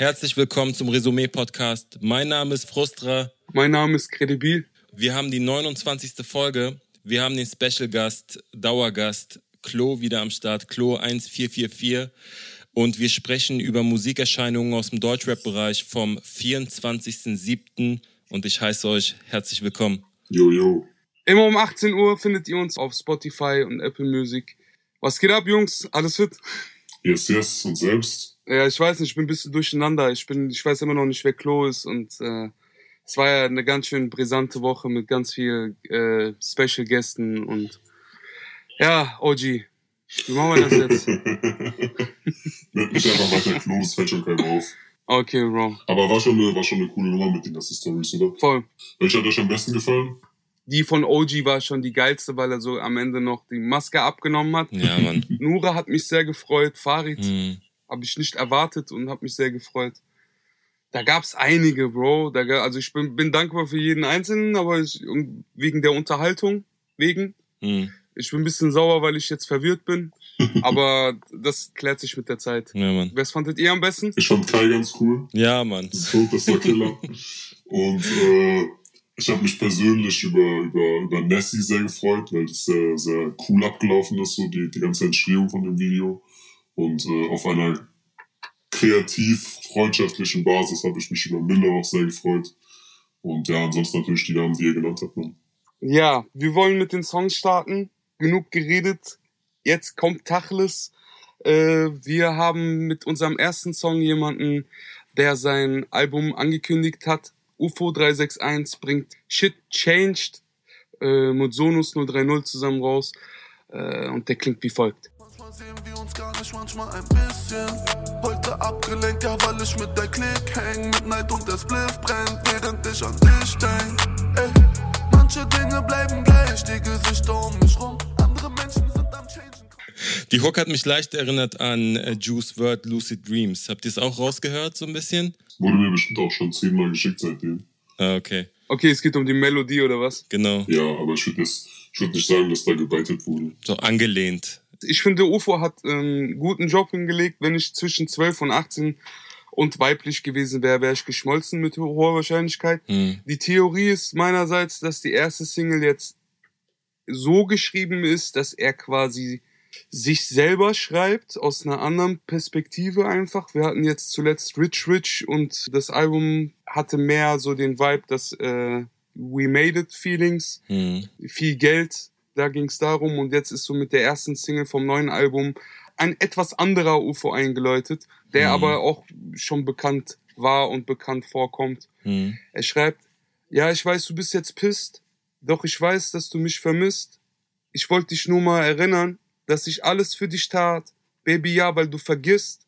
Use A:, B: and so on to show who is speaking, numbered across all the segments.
A: Herzlich willkommen zum Resümee-Podcast. Mein Name ist Frustra.
B: Mein Name ist Credibil.
A: Wir haben die 29. Folge. Wir haben den Special-Gast, Dauergast, Klo wieder am Start, Klo 1444. Und wir sprechen über Musikerscheinungen aus dem Deutschrap-Bereich vom 24.07. Und ich heiße euch herzlich willkommen.
C: Jo, jo.
B: Immer um 18 Uhr findet ihr uns auf Spotify und Apple Music. Was geht ab, Jungs? Alles fit?
C: Yes, yes. Und selbst?
B: Ja, ich weiß nicht, ich bin ein bisschen durcheinander. Ich bin, ich weiß immer noch nicht, wer Klo ist und äh, es war ja eine ganz schön brisante Woche mit ganz viel äh, Special Gästen und ja, OG. Wie machen wir das jetzt?
C: Mich einfach weiter Klo, es fällt schon keinem auf.
B: Okay, Bro.
C: Aber war schon eine, war schon eine coole Nummer mit den ganzen Stories, oder?
B: Voll.
C: Welche hat euch am besten gefallen?
B: Die von OG war schon die geilste, weil er so am Ende noch die Maske abgenommen hat.
A: Ja, Mann.
B: Nura hat mich sehr gefreut. Farid
A: Hm.
B: Habe ich nicht erwartet und habe mich sehr gefreut. Da gab's einige, Bro. Da, also ich bin, bin dankbar für jeden Einzelnen, aber ich, wegen der Unterhaltung, wegen.
A: Hm.
B: Ich bin ein bisschen sauer, weil ich jetzt verwirrt bin. Aber das klärt sich mit der Zeit.
A: Ja, Mann.
B: Was fandet ihr am besten?
C: Ich fand Kai ganz cool.
A: Ja, Mann.
C: Das ist tot, das der Killer. Und äh, ich habe mich persönlich über, über, über Nessie sehr gefreut, weil das sehr, sehr cool abgelaufen ist, so die, die ganze Entstehung von dem Video. Und äh, auf einer kreativ-freundschaftlichen Basis habe ich mich über Miller auch sehr gefreut. Und ja, ansonsten natürlich die Namen, die ihr genannt habt. Man.
B: Ja, wir wollen mit den Songs starten. Genug geredet. Jetzt kommt Tachles. Äh, wir haben mit unserem ersten Song jemanden, der sein Album angekündigt hat. UFO 361 bringt Shit Changed äh, mit Sonus 030 zusammen raus. Äh, und der klingt wie folgt.
D: Sehen wir uns gar nicht, manchmal ein bisschen. Heute abgelenkt, ja, weil ich mit der Klick häng. Mit Neid und der Spliff brennt, während ich an dich denk. Ey, manche Dinge bleiben gleich, die Gesichter um mich rum. Andere Menschen sind am Changen.
A: Die Hook hat mich leicht erinnert an äh, Juice WRLD Lucid Dreams. Habt ihr es auch rausgehört, so ein bisschen?
C: Wurde mir bestimmt auch schon zehnmal geschickt seitdem.
A: Ah, okay.
B: Okay, es geht um die Melodie oder was?
A: Genau.
C: Ja, aber ich würde würd nicht sagen, dass da gebeitet wurde.
A: So angelehnt.
B: Ich finde, UFO hat ähm, einen guten Job hingelegt. Wenn ich zwischen 12 und 18 und weiblich gewesen wäre, wäre ich geschmolzen mit hoher Wahrscheinlichkeit.
A: Hm.
B: Die Theorie ist meinerseits, dass die erste Single jetzt so geschrieben ist, dass er quasi sich selber schreibt, aus einer anderen Perspektive einfach. Wir hatten jetzt zuletzt Rich Rich und das Album hatte mehr so den Vibe, dass äh, We Made It Feelings,
A: Hm.
B: viel Geld, da ging es darum und jetzt ist so mit der ersten Single vom neuen Album ein etwas anderer UFO eingeläutet, der
A: Mhm.
B: aber auch schon bekannt war und bekannt vorkommt.
A: Hm.
B: Er schreibt, ja, ich weiß, du bist jetzt pisst, doch ich weiß, dass du mich vermisst. Ich wollte dich nur mal erinnern, dass ich alles für dich tat. Baby, ja, weil du vergisst.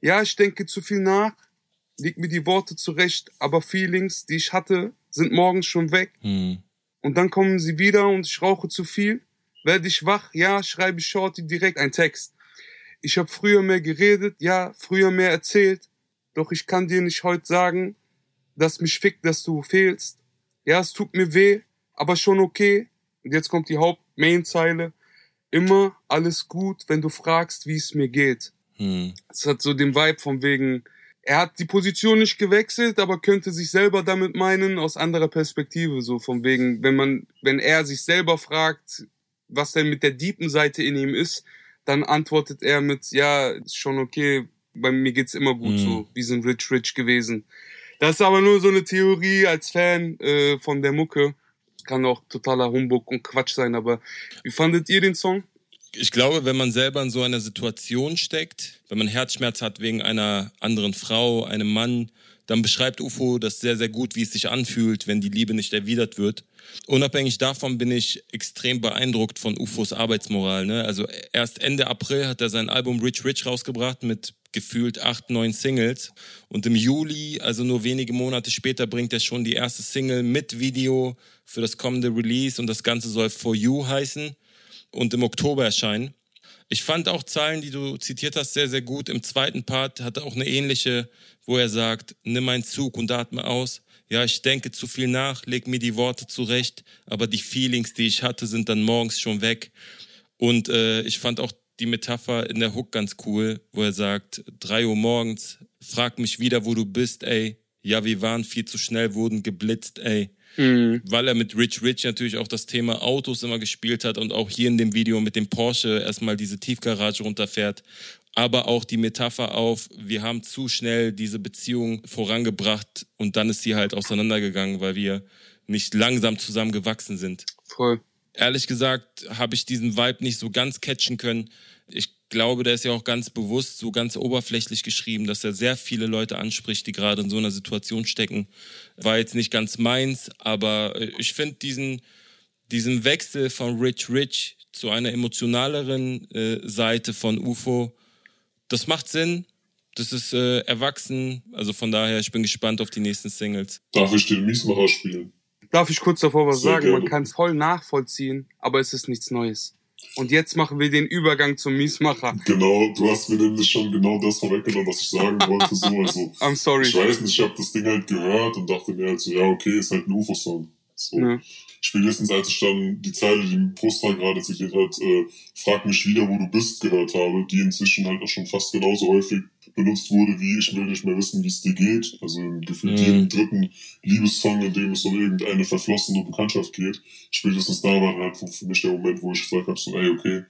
B: Ja, ich denke zu viel nach, leg mir die Worte zurecht, aber Feelings, die ich hatte, sind morgens schon weg.
A: Hm.
B: Und dann kommen sie wieder und ich rauche zu viel. Werde ich wach? Ja, schreibe ich Shorty direkt einen Text. Ich habe früher mehr geredet, ja, früher mehr erzählt. Doch ich kann dir nicht heute sagen, dass mich fickt, dass du fehlst. Ja, es tut mir weh, aber schon okay. Und jetzt kommt die Haupt-Main-Zeile. Immer alles gut, wenn du fragst, wie es mir geht.
A: Hm.
B: Es hat so den Vibe von wegen, er hat die Position nicht gewechselt, aber könnte sich selber damit meinen, aus anderer Perspektive, so von wegen, wenn man, wenn er sich selber fragt, was denn mit der deepen Seite in ihm ist, dann antwortet er mit, ja, ist schon okay, bei mir geht's immer gut
A: Mhm.
B: so, wir sind rich rich gewesen. Das ist aber nur so eine Theorie als Fan äh, von der Mucke. Kann auch totaler Humbug und Quatsch sein, aber wie fandet ihr den Song?
A: Ich glaube, wenn man selber in so einer Situation steckt, wenn man Herzschmerz hat wegen einer anderen Frau, einem Mann, dann beschreibt UFO das sehr, sehr gut, wie es sich anfühlt, wenn die Liebe nicht erwidert wird. Unabhängig davon bin ich extrem beeindruckt von UFOs Arbeitsmoral. Ne? Also erst Ende April hat er sein Album Rich Rich rausgebracht mit gefühlt acht, neun Singles. Und im Juli, also nur wenige Monate später, bringt er schon die erste Single mit Video für das kommende Release und das Ganze soll For You heißen und im Oktober erscheinen. Ich fand auch Zeilen, die du zitiert hast, sehr, sehr gut. Im zweiten Part hat er auch eine ähnliche, wo er sagt, nimm einen Zug und atme aus. Ja, ich denke zu viel nach, leg mir die Worte zurecht, aber die Feelings, die ich hatte, sind dann morgens schon weg. Und äh, ich fand auch die Metapher in der Hook ganz cool, wo er sagt, drei Uhr morgens, Frag mich wieder, wo du bist, ey. Ja, wir waren viel zu schnell, wurden geblitzt, ey.
B: Mhm.
A: Weil er mit Rich Rich natürlich auch das Thema Autos immer gespielt hat und auch hier in dem Video mit dem Porsche erstmal diese Tiefgarage runterfährt. Aber auch die Metapher auf, wir haben zu schnell diese Beziehung vorangebracht und dann ist sie halt auseinandergegangen, weil wir nicht langsam zusammen gewachsen sind.
B: Voll.
A: Ehrlich gesagt habe ich diesen Vibe nicht so ganz catchen können. Ich glaube, der ist ja auch ganz bewusst so ganz oberflächlich geschrieben, dass er sehr viele Leute anspricht, die gerade in so einer Situation stecken. War jetzt nicht ganz meins, aber äh, ich finde diesen, diesen Wechsel von Rich Rich zu einer emotionaleren äh, Seite von UFO, das macht Sinn. Das ist äh, erwachsen. Also von daher, ich bin gespannt auf die nächsten Singles.
C: Darf ich den Miesmacher spielen?
B: Darf ich kurz davor was
C: Sehr
B: sagen? Man
C: gerne.
B: kann es voll nachvollziehen, aber es ist nichts Neues. Und jetzt machen wir den Übergang zum Miesmacher.
C: Genau, du hast mir nämlich schon genau das vorweggenommen, was ich sagen wollte. So, also,
B: I'm sorry.
C: ich weiß nicht, ich habe das Ding halt gehört und dachte mir halt so, ja, okay, ist halt ein UFO-Song. So.
B: Ja.
C: Spätestens als ich dann die Zeile, die Poster gerade zitiert hat, äh, frag mich wieder, wo du bist, gehört habe, die inzwischen halt auch schon fast genauso häufig benutzt wurde, wie ich will nicht mehr wissen, wie es dir geht. Also im gefühlt
A: Mhm.
C: jedem dritten Liebessong, in dem es um irgendeine verflossene Bekanntschaft geht. Spätestens da war dann halt für mich der Moment, wo ich gesagt habe, so, ey, okay,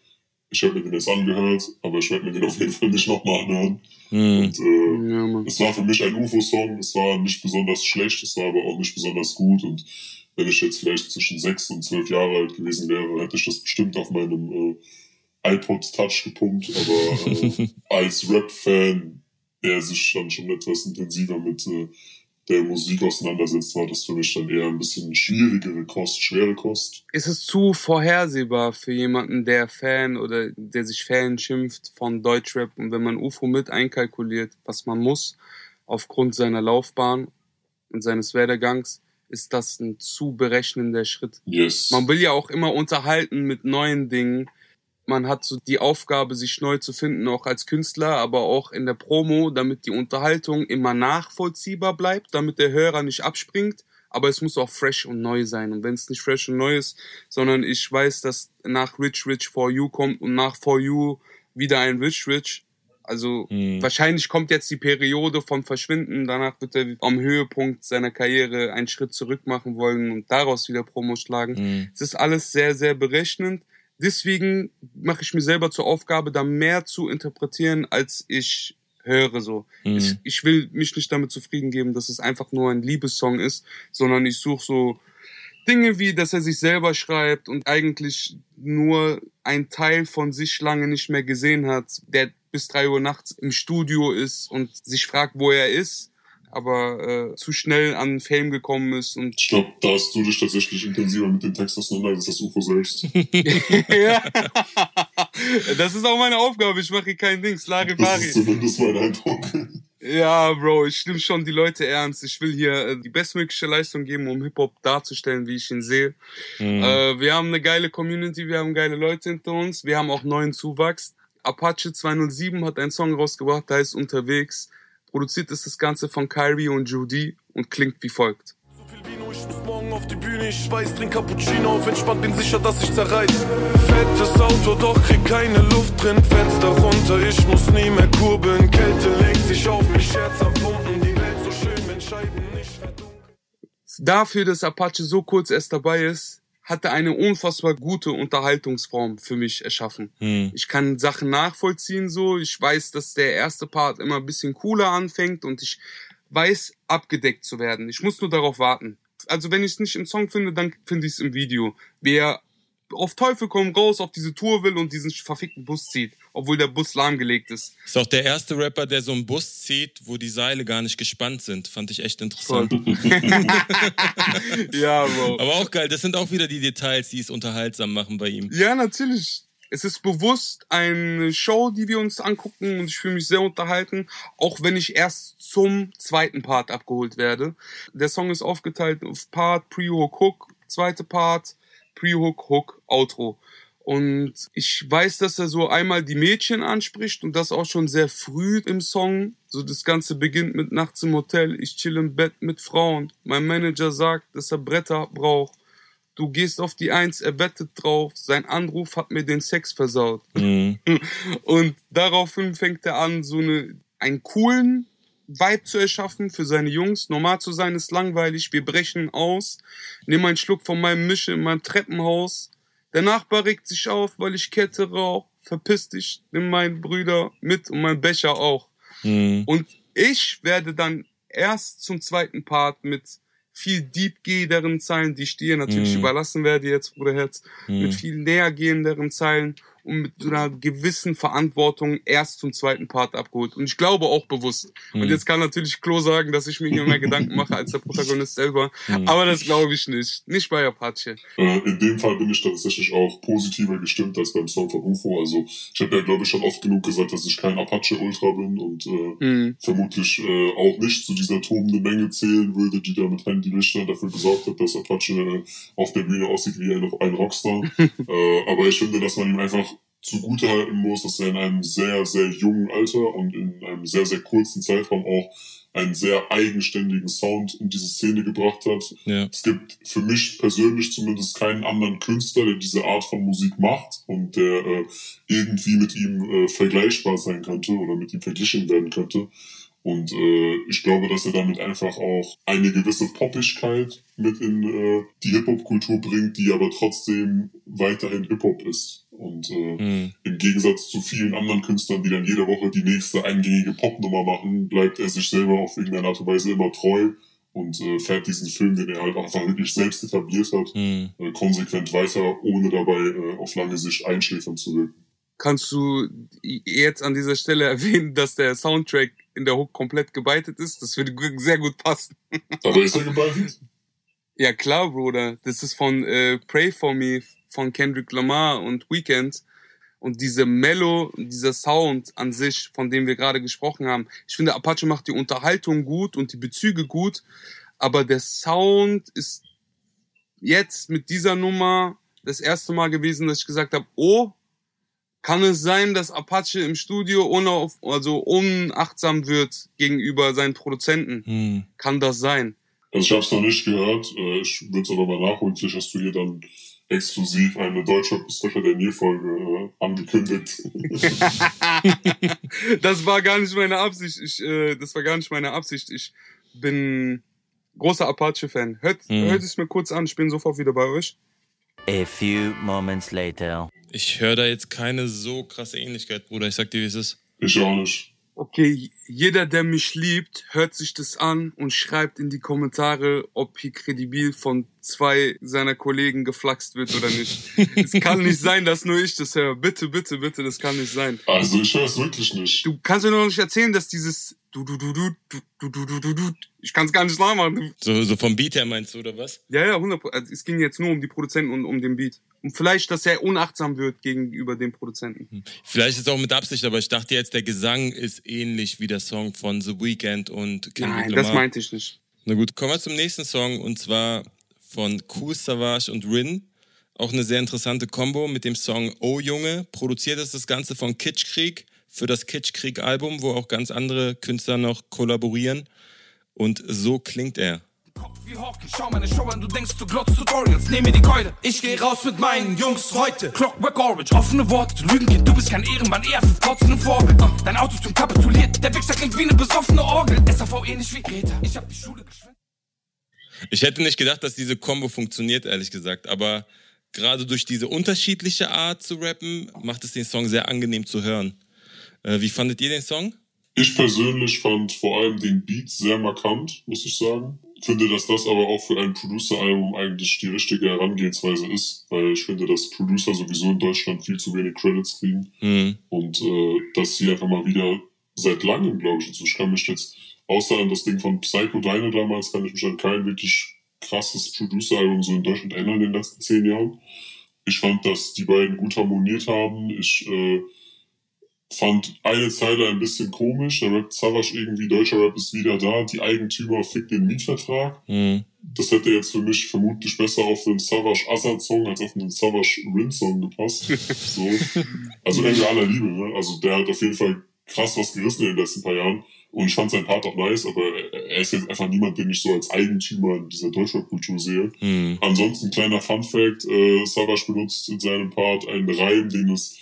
C: ich habe mir den jetzt angehört, aber ich werde mir den auf jeden Fall nicht nochmal anhören.
A: Hm.
C: Und äh,
B: Ja,
C: es war für mich ein UFO-Song, es war nicht besonders schlecht, es war aber auch nicht besonders gut und wenn ich jetzt vielleicht zwischen sechs und zwölf Jahre alt gewesen wäre, hätte ich das bestimmt auf meinem äh, iPod Touch gepumpt, aber äh, als Rap-Fan, der sich dann schon etwas intensiver mit äh, der Musik auseinandersetzt, war das für mich dann eher ein bisschen schwierigere Kost, schwere Kost.
B: Es ist zu vorhersehbar für jemanden, der Fan oder der sich Fan schimpft von Deutschrap. Und wenn man UFO mit einkalkuliert, was man muss, aufgrund seiner Laufbahn und seines Werdegangs, ist das ein zu berechnender Schritt.
C: Yes.
B: Man will ja auch immer unterhalten mit neuen Dingen. Man hat so die Aufgabe, sich neu zu finden, auch als Künstler, aber auch in der Promo, damit die Unterhaltung immer nachvollziehbar bleibt, damit der Hörer nicht abspringt. Aber es muss auch fresh und neu sein. Und wenn es nicht fresh und neu ist, sondern ich weiß, dass nach Rich Rich For You kommt und nach For You wieder ein Rich Rich. Also
A: Hm.
B: wahrscheinlich kommt jetzt die Periode vom Verschwinden. Danach wird er am Höhepunkt seiner Karriere einen Schritt zurück machen wollen und daraus wieder Promo schlagen.
A: Hm.
B: Es ist alles sehr, sehr berechnend. Deswegen mache ich mir selber zur Aufgabe, da mehr zu interpretieren, als ich höre so.
A: Hm.
B: Ich, ich will mich nicht damit zufrieden geben, dass es einfach nur ein Liebessong ist, sondern ich suche so Dinge wie, dass er sich selber schreibt und eigentlich nur ein Teil von sich lange nicht mehr gesehen hat, der bis drei Uhr nachts im Studio ist und sich fragt, wo er ist, aber äh, zu schnell an Fame gekommen ist und
C: Ich glaube, da hast du dich tatsächlich intensiver mit dem Text auseinandergesetzt als das UFO selbst.
B: ja. Das ist auch meine Aufgabe. Ich mache hier kein Dings.
C: Das
B: Larifari.
C: ist zumindest mein Eindruck.
B: Ja, Bro, ich nehme schon die Leute ernst. Ich will hier äh, die bestmögliche Leistung geben, um Hip-Hop darzustellen, wie ich ihn sehe.
A: Hm.
B: Äh, wir haben eine geile Community, wir haben geile Leute hinter uns, wir haben auch neuen Zuwachs. Apache 207 hat einen Song rausgebracht, der heißt Unterwegs. Produziert ist das Ganze von Kyrie und Judy und klingt wie folgt.
D: So viel Vino, ich muss morgen auf die Bühne. Ich weiß, trink Cappuccino auf entspannt, bin sicher, dass ich zerreiß. Fettes Auto, doch krieg keine Luft drin. Fenster runter, ich muss nie mehr kurbeln. Kälte legt sich auf mich, Herz am Pumpen. Die Welt so schön, wenn Scheiben nicht verdunkeln.
B: Dafür, dass Apache so kurz erst dabei ist, hat er eine unfassbar gute Unterhaltungsform für mich erschaffen.
A: Hm.
B: Ich kann Sachen nachvollziehen so. Ich weiß, dass der erste Part immer ein bisschen cooler anfängt und ich weiß, abgedeckt zu werden. Ich muss nur darauf warten. Also wenn ich es nicht im Song finde, dann finde ich es im Video. Wer auf Teufel komm raus auf diese Tour will und diesen verfickten Bus zieht, obwohl der Bus lahmgelegt ist.
A: Ist auch der erste Rapper, der so einen Bus zieht, wo die Seile gar nicht gespannt sind. Fand ich echt interessant.
B: ja, Bro.
A: Aber auch geil, das sind auch wieder die Details, die es unterhaltsam machen bei ihm.
B: Ja, natürlich. Es ist bewusst eine Show, die wir uns angucken und ich fühle mich sehr unterhalten, auch wenn ich erst zum zweiten Part abgeholt werde. Der Song ist aufgeteilt auf Part, Pre-Hook, Hook, zweite Part, Pre-Hook, Hook, Outro. Und ich weiß, dass er so einmal die Mädchen anspricht und das auch schon sehr früh im Song. So das Ganze beginnt mit Nachts im Hotel, ich chill im Bett mit Frauen. Mein Manager sagt, dass er Bretter braucht. Du gehst auf die Eins, er wettet drauf. Sein Anruf hat mir den Sex versaut.
A: Hm.
B: Und daraufhin fängt er an, so eine, einen coolen Vibe zu erschaffen für seine Jungs. Normal zu sein ist langweilig. Wir brechen aus. Nimm einen Schluck von meinem Mische in meinem Treppenhaus. Der Nachbar regt sich auf, weil ich Kette rauch. Verpiss dich, nimm meinen Brüder mit und mein Becher auch.
A: Mhm.
B: Und ich werde dann erst zum zweiten Part mit viel deepgehenderen Zeilen, die ich dir natürlich
A: Mhm.
B: überlassen werde jetzt, Bruderherz,
A: Mhm.
B: mit viel nähergehenderen Zeilen und mit so einer gewissen Verantwortung erst zum zweiten Part abgeholt. Und ich glaube auch bewusst. Und
A: Mhm.
B: jetzt kann natürlich Klo sagen, dass ich mir hier mehr Gedanken mache als der Protagonist selber.
A: Mhm.
B: Aber das glaube ich nicht. Nicht bei Apache.
C: Äh, in dem Fall bin ich tatsächlich auch positiver gestimmt als beim Song von UFO. Also ich habe ja, glaube ich, schon oft genug gesagt, dass ich kein Apache-Ultra bin und äh,
B: Mhm.
C: vermutlich äh, auch nicht zu dieser tobenden Menge zählen würde, die da mit Handylichtern dafür gesorgt hat, dass Apache äh, auf der Bühne aussieht wie ein, ein Rockstar. äh, aber ich finde, dass man ihm einfach zugutehalten muss, dass er in einem sehr, sehr jungen Alter und in einem sehr, sehr kurzen Zeitraum auch einen sehr eigenständigen Sound in diese Szene gebracht hat.
A: Ja.
C: Es gibt für mich persönlich zumindest keinen anderen Künstler, der diese Art von Musik macht und der äh, irgendwie mit ihm äh, vergleichbar sein könnte oder mit ihm verglichen werden könnte. Und äh, ich glaube, dass er damit einfach auch eine gewisse Poppigkeit mit in äh, die Hip-Hop-Kultur bringt, die aber trotzdem weiterhin Hip-Hop ist. Und äh,
A: Mhm.
C: im Gegensatz zu vielen anderen Künstlern, die dann jede Woche die nächste eingängige Popnummer machen, bleibt er sich selber auf irgendeine Art und Weise immer treu und äh, fährt diesen Film, den er halt einfach wirklich selbst etabliert hat,
A: Mhm.
C: äh, konsequent weiter, ohne dabei äh, auf lange Sicht einschläfern zu wirken.
B: Kannst du jetzt an dieser Stelle erwähnen, dass der Soundtrack in der Hook komplett gebeitet ist? Das würde sehr gut passen.
C: Aber ist er geballt?
B: Ja klar, Bruder. Das ist von äh, Pray For Me von Kendrick Lamar und Weekend. Und diese Mellow, dieser Sound an sich, von dem wir gerade gesprochen haben. Ich finde, Apache macht die Unterhaltung gut und die Bezüge gut. Aber der Sound ist jetzt mit dieser Nummer das erste Mal gewesen, dass ich gesagt habe, oh, kann es sein, dass Apache im Studio ohne auf, also unachtsam wird gegenüber seinen Produzenten?
A: Mhm.
B: Kann das sein?
C: Also ich habe es noch nicht gehört, äh, ich würde es aber mal nachholen, vielleicht hast du hier dann exklusiv eine Deutsche bis Deutscher der Nil-Folge äh, angekündigt.
B: das war gar nicht meine Absicht. Ich, äh, das war gar nicht meine Absicht. Ich bin großer Apache-Fan. Hört,
A: Mhm.
B: hört es mir kurz an. Ich bin sofort wieder bei euch.
E: A few moments later.
A: Ich höre da jetzt keine so krasse Ähnlichkeit, Bruder. Ich sag dir, wie es ist.
C: ich auch nicht.
B: Okay, jeder, der mich liebt, hört sich das an und schreibt in die Kommentare, ob hier kredibil von zwei seiner Kollegen geflaxt wird oder nicht. es kann nicht sein, dass nur ich das höre. Bitte, bitte, bitte, das kann nicht sein.
C: Also ich höre es wirklich nicht.
B: Du kannst mir noch nicht erzählen, dass dieses du du du du du du du du du ich kann es gar nicht nachmachen.
A: So, so vom Beat her meinst du, oder was?
B: Ja, ja, 100 also Es ging jetzt nur um die Produzenten und um den Beat. Und vielleicht, dass er unachtsam wird gegenüber dem Produzenten.
A: Vielleicht ist es auch mit Absicht, aber ich dachte jetzt, der Gesang ist ähnlich wie der Song von The Weeknd und Kendrick
B: Nein,
A: Lamar.
B: das meinte ich nicht.
A: Na gut, kommen wir zum nächsten Song und zwar von Cool Savage und Rin. Auch eine sehr interessante Combo mit dem Song Oh Junge. Produziert ist das Ganze von Kitschkrieg für das Kitschkrieg-Album, wo auch ganz andere Künstler noch kollaborieren. Und so klingt er.
F: Kopf wie Hawking, schau meine Show an, du denkst, du glotzt Tutorials, nehm mir die Keule. Ich geh raus mit meinen Jungs heute. Clockwork Orange, offene Worte, du Lügenkind, du bist kein Ehrenmann, eher für kotzende Vorbild. Dein Autotune kapituliert, der Wichser klingt wie eine besoffene Orgel. SAV ähnlich wie Greta, ich hab die Schule geschwänzt.
A: Ich hätte nicht gedacht, dass diese Combo funktioniert, ehrlich gesagt. Aber gerade durch diese unterschiedliche Art zu rappen, macht es den Song sehr angenehm zu hören. Äh, wie fandet ihr den Song?
C: Ich persönlich fand vor allem den Beat sehr markant, muss ich sagen. Finde, dass das aber auch für ein Producer-Album eigentlich die richtige Herangehensweise ist, weil ich finde, dass Producer sowieso in Deutschland viel zu wenig Credits kriegen
A: Hm.
C: und äh, dass hier einfach mal wieder seit langem, glaube ich, ich kann mich jetzt, außer an das Ding von Psycho Dino damals, kann ich mich an kein wirklich krasses Producer-Album so in Deutschland erinnern in den letzten zehn Jahren. Ich fand, dass die beiden gut harmoniert haben. Ich äh, fand eine Zeile ein bisschen komisch. Da rappt Savage irgendwie, deutscher Rap ist wieder da. Die Eigentümer fickt den Mietvertrag.
A: Hm.
C: Das hätte jetzt für mich vermutlich besser auf einen Savage Assad Song als auf einen Savage Rin Song gepasst. so. Also in aller Liebe, ne? Also der hat auf jeden Fall krass was gerissen in den letzten paar Jahren. Und ich fand seinen Part auch nice, aber er ist jetzt einfach niemand, den ich so als Eigentümer in dieser Deutschrap-Kultur sehe.
A: Hm.
C: Ansonsten kleiner Fun Fact, äh, Savage benutzt in seinem Part einen Reim, den es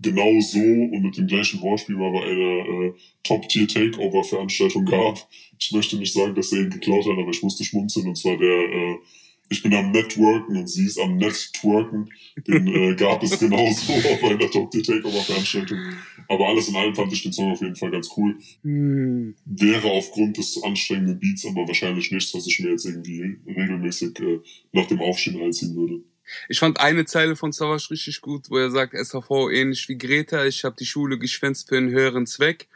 C: genau so und mit dem gleichen Wortspiel mal bei einer äh, Top-Tier-Takeover-Veranstaltung gab. Ich möchte nicht sagen, dass er ihn geklaut hat, aber ich musste schmunzeln und zwar der äh, ich bin am Networken und sie ist am Networken. Den äh, gab es genauso auf einer Top Tier Takeover Veranstaltung. Aber alles in allem fand ich den Song auf jeden Fall ganz cool.
B: Hm.
C: Wäre aufgrund des anstrengenden Beats aber wahrscheinlich nichts, was ich mir jetzt irgendwie regelmäßig äh, nach dem Aufstehen reinziehen würde.
B: Ich fand eine Zeile von Savage richtig gut, wo er sagt, SVV ähnlich wie Greta, ich habe die Schule geschwänzt für einen höheren Zweck,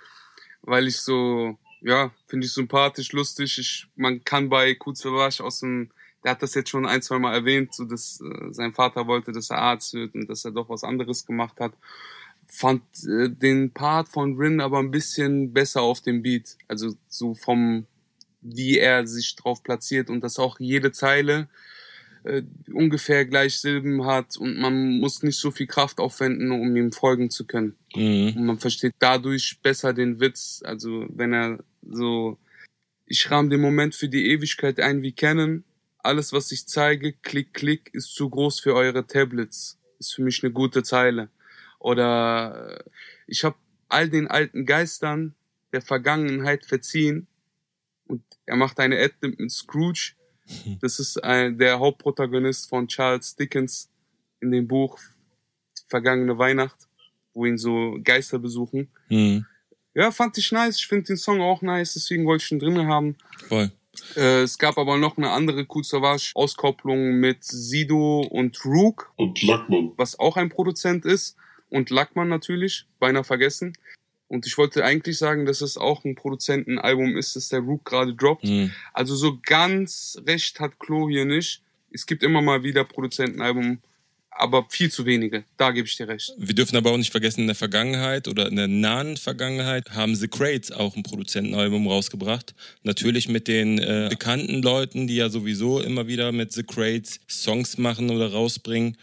B: weil ich so, ja, finde ich sympathisch, lustig. Ich, man kann bei Savage aus dem der hat das jetzt schon ein, zwei Mal erwähnt, so dass äh, sein Vater wollte, dass er Arzt wird und dass er doch was anderes gemacht hat. Fand äh, den Part von Rin aber ein bisschen besser auf dem Beat. Also so vom, wie er sich drauf platziert und dass auch jede Zeile äh, ungefähr gleich Silben hat und man muss nicht so viel Kraft aufwenden, um ihm folgen zu können.
A: Mhm.
B: Und man versteht dadurch besser den Witz. Also wenn er so, ich rahm den Moment für die Ewigkeit ein wie kennen, alles, was ich zeige, klick, klick, ist zu groß für eure Tablets. Ist für mich eine gute Zeile. Oder äh, ich habe all den alten Geistern der Vergangenheit verziehen. Und er macht eine Ad mit Scrooge. Das ist ein, der Hauptprotagonist von Charles Dickens in dem Buch Vergangene Weihnacht, wo ihn so Geister besuchen.
A: Mhm.
B: Ja, fand ich nice. Ich finde den Song auch nice, deswegen wollte ich ihn drin haben.
A: Voll.
B: Äh, es gab aber noch eine andere Cool Savage Auskopplung mit Sido und Rook,
C: Und Lackmann.
B: was auch ein Produzent ist. Und Lackmann natürlich, beinahe vergessen. Und ich wollte eigentlich sagen, dass es auch ein Produzentenalbum ist, das der Rook gerade droppt.
A: Mhm.
B: Also so ganz recht hat Klo hier nicht. Es gibt immer mal wieder Produzentenalbum, aber viel zu wenige. Da gebe ich dir recht.
A: Wir dürfen aber auch nicht vergessen, in der Vergangenheit oder in der nahen Vergangenheit haben The Crates auch ein Produzentenalbum rausgebracht. Natürlich mit den äh, bekannten Leuten, die ja sowieso immer wieder mit The Crates Songs machen oder rausbringen.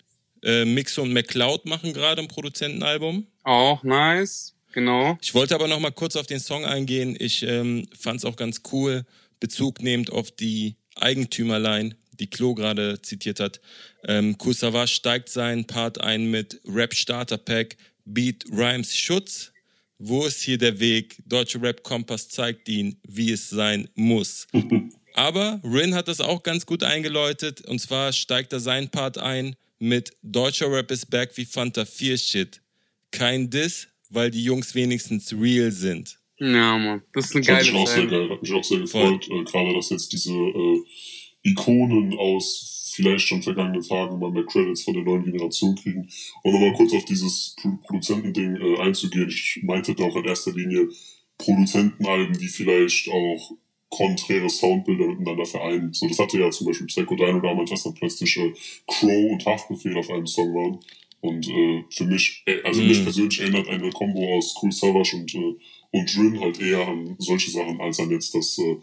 A: Äh, Mixo und McCloud machen gerade ein Produzentenalbum.
B: Auch nice. Genau.
A: Ich wollte aber noch mal kurz auf den Song eingehen. Ich ähm, fand es auch ganz cool, Bezug nehmend auf die Eigentümerline, die Klo gerade zitiert hat. Ähm, Kusawa steigt seinen Part ein mit Rap Starter Pack, Beat Rhymes Schutz. Wo ist hier der Weg? Deutsche Rap Kompass zeigt ihn, wie es sein muss. Aber Rin hat das auch ganz gut eingeläutet. Und zwar steigt er seinen Part ein mit Deutscher Rap is back wie Fanta 4 Shit. Kein Diss, weil die Jungs wenigstens real sind.
B: Ja, Mann. Das ist eine
C: Fand ich
B: geile
C: auch sehr geil. Hat mich auch sehr gefreut. Äh, gerade, dass jetzt diese äh, Ikonen aus vielleicht schon vergangenen Tagen mal mehr Credits von der neuen Generation kriegen. Und nochmal kurz auf dieses Pro Produzentending äh, einzugehen. Ich meinte da auch in erster Linie Produzentenalben, die vielleicht auch konträre Soundbilder miteinander vereinen. So, das hatte ja zum Beispiel Psycho Dino damals, dass dann plötzlich äh, Crow und Haftbefehl auf einem Song waren. Und äh, für mich, äh, also
A: Mhm.
C: mich persönlich erinnert eine Kombo aus Cool Savage und, äh, und Drin halt eher an solche Sachen als an jetzt das äh,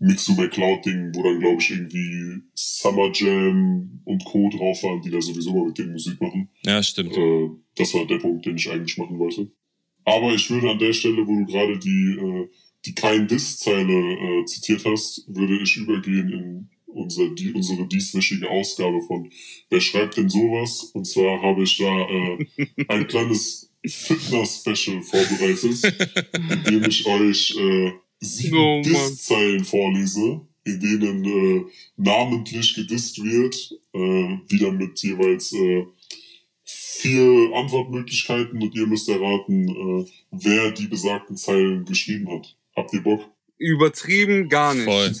C: Mixu McCloud-Ding, wo dann, glaube ich, irgendwie Summer Jam und Co. drauf waren, die da sowieso mal mit denen Musik machen.
A: Ja, stimmt.
C: Äh, das war der Punkt, den ich eigentlich machen wollte. Aber ich würde an der Stelle, wo du gerade die, äh, die kein Diss-Zeile äh, zitiert hast, würde ich übergehen in unser, die, unsere dieswöchige Ausgabe von Wer schreibt denn sowas? Und zwar habe ich da äh, ein kleines Fitness-Special vorbereitet, in dem ich euch äh, sieben
B: Oh.
C: Diss-Zeilen vorlese, in denen äh, namentlich gedisst wird, äh, wieder mit jeweils äh, vier Antwortmöglichkeiten und ihr müsst erraten, äh, wer die besagten Zeilen geschrieben hat. Habt ihr Bock?
B: Übertrieben gar nicht.
A: Voll.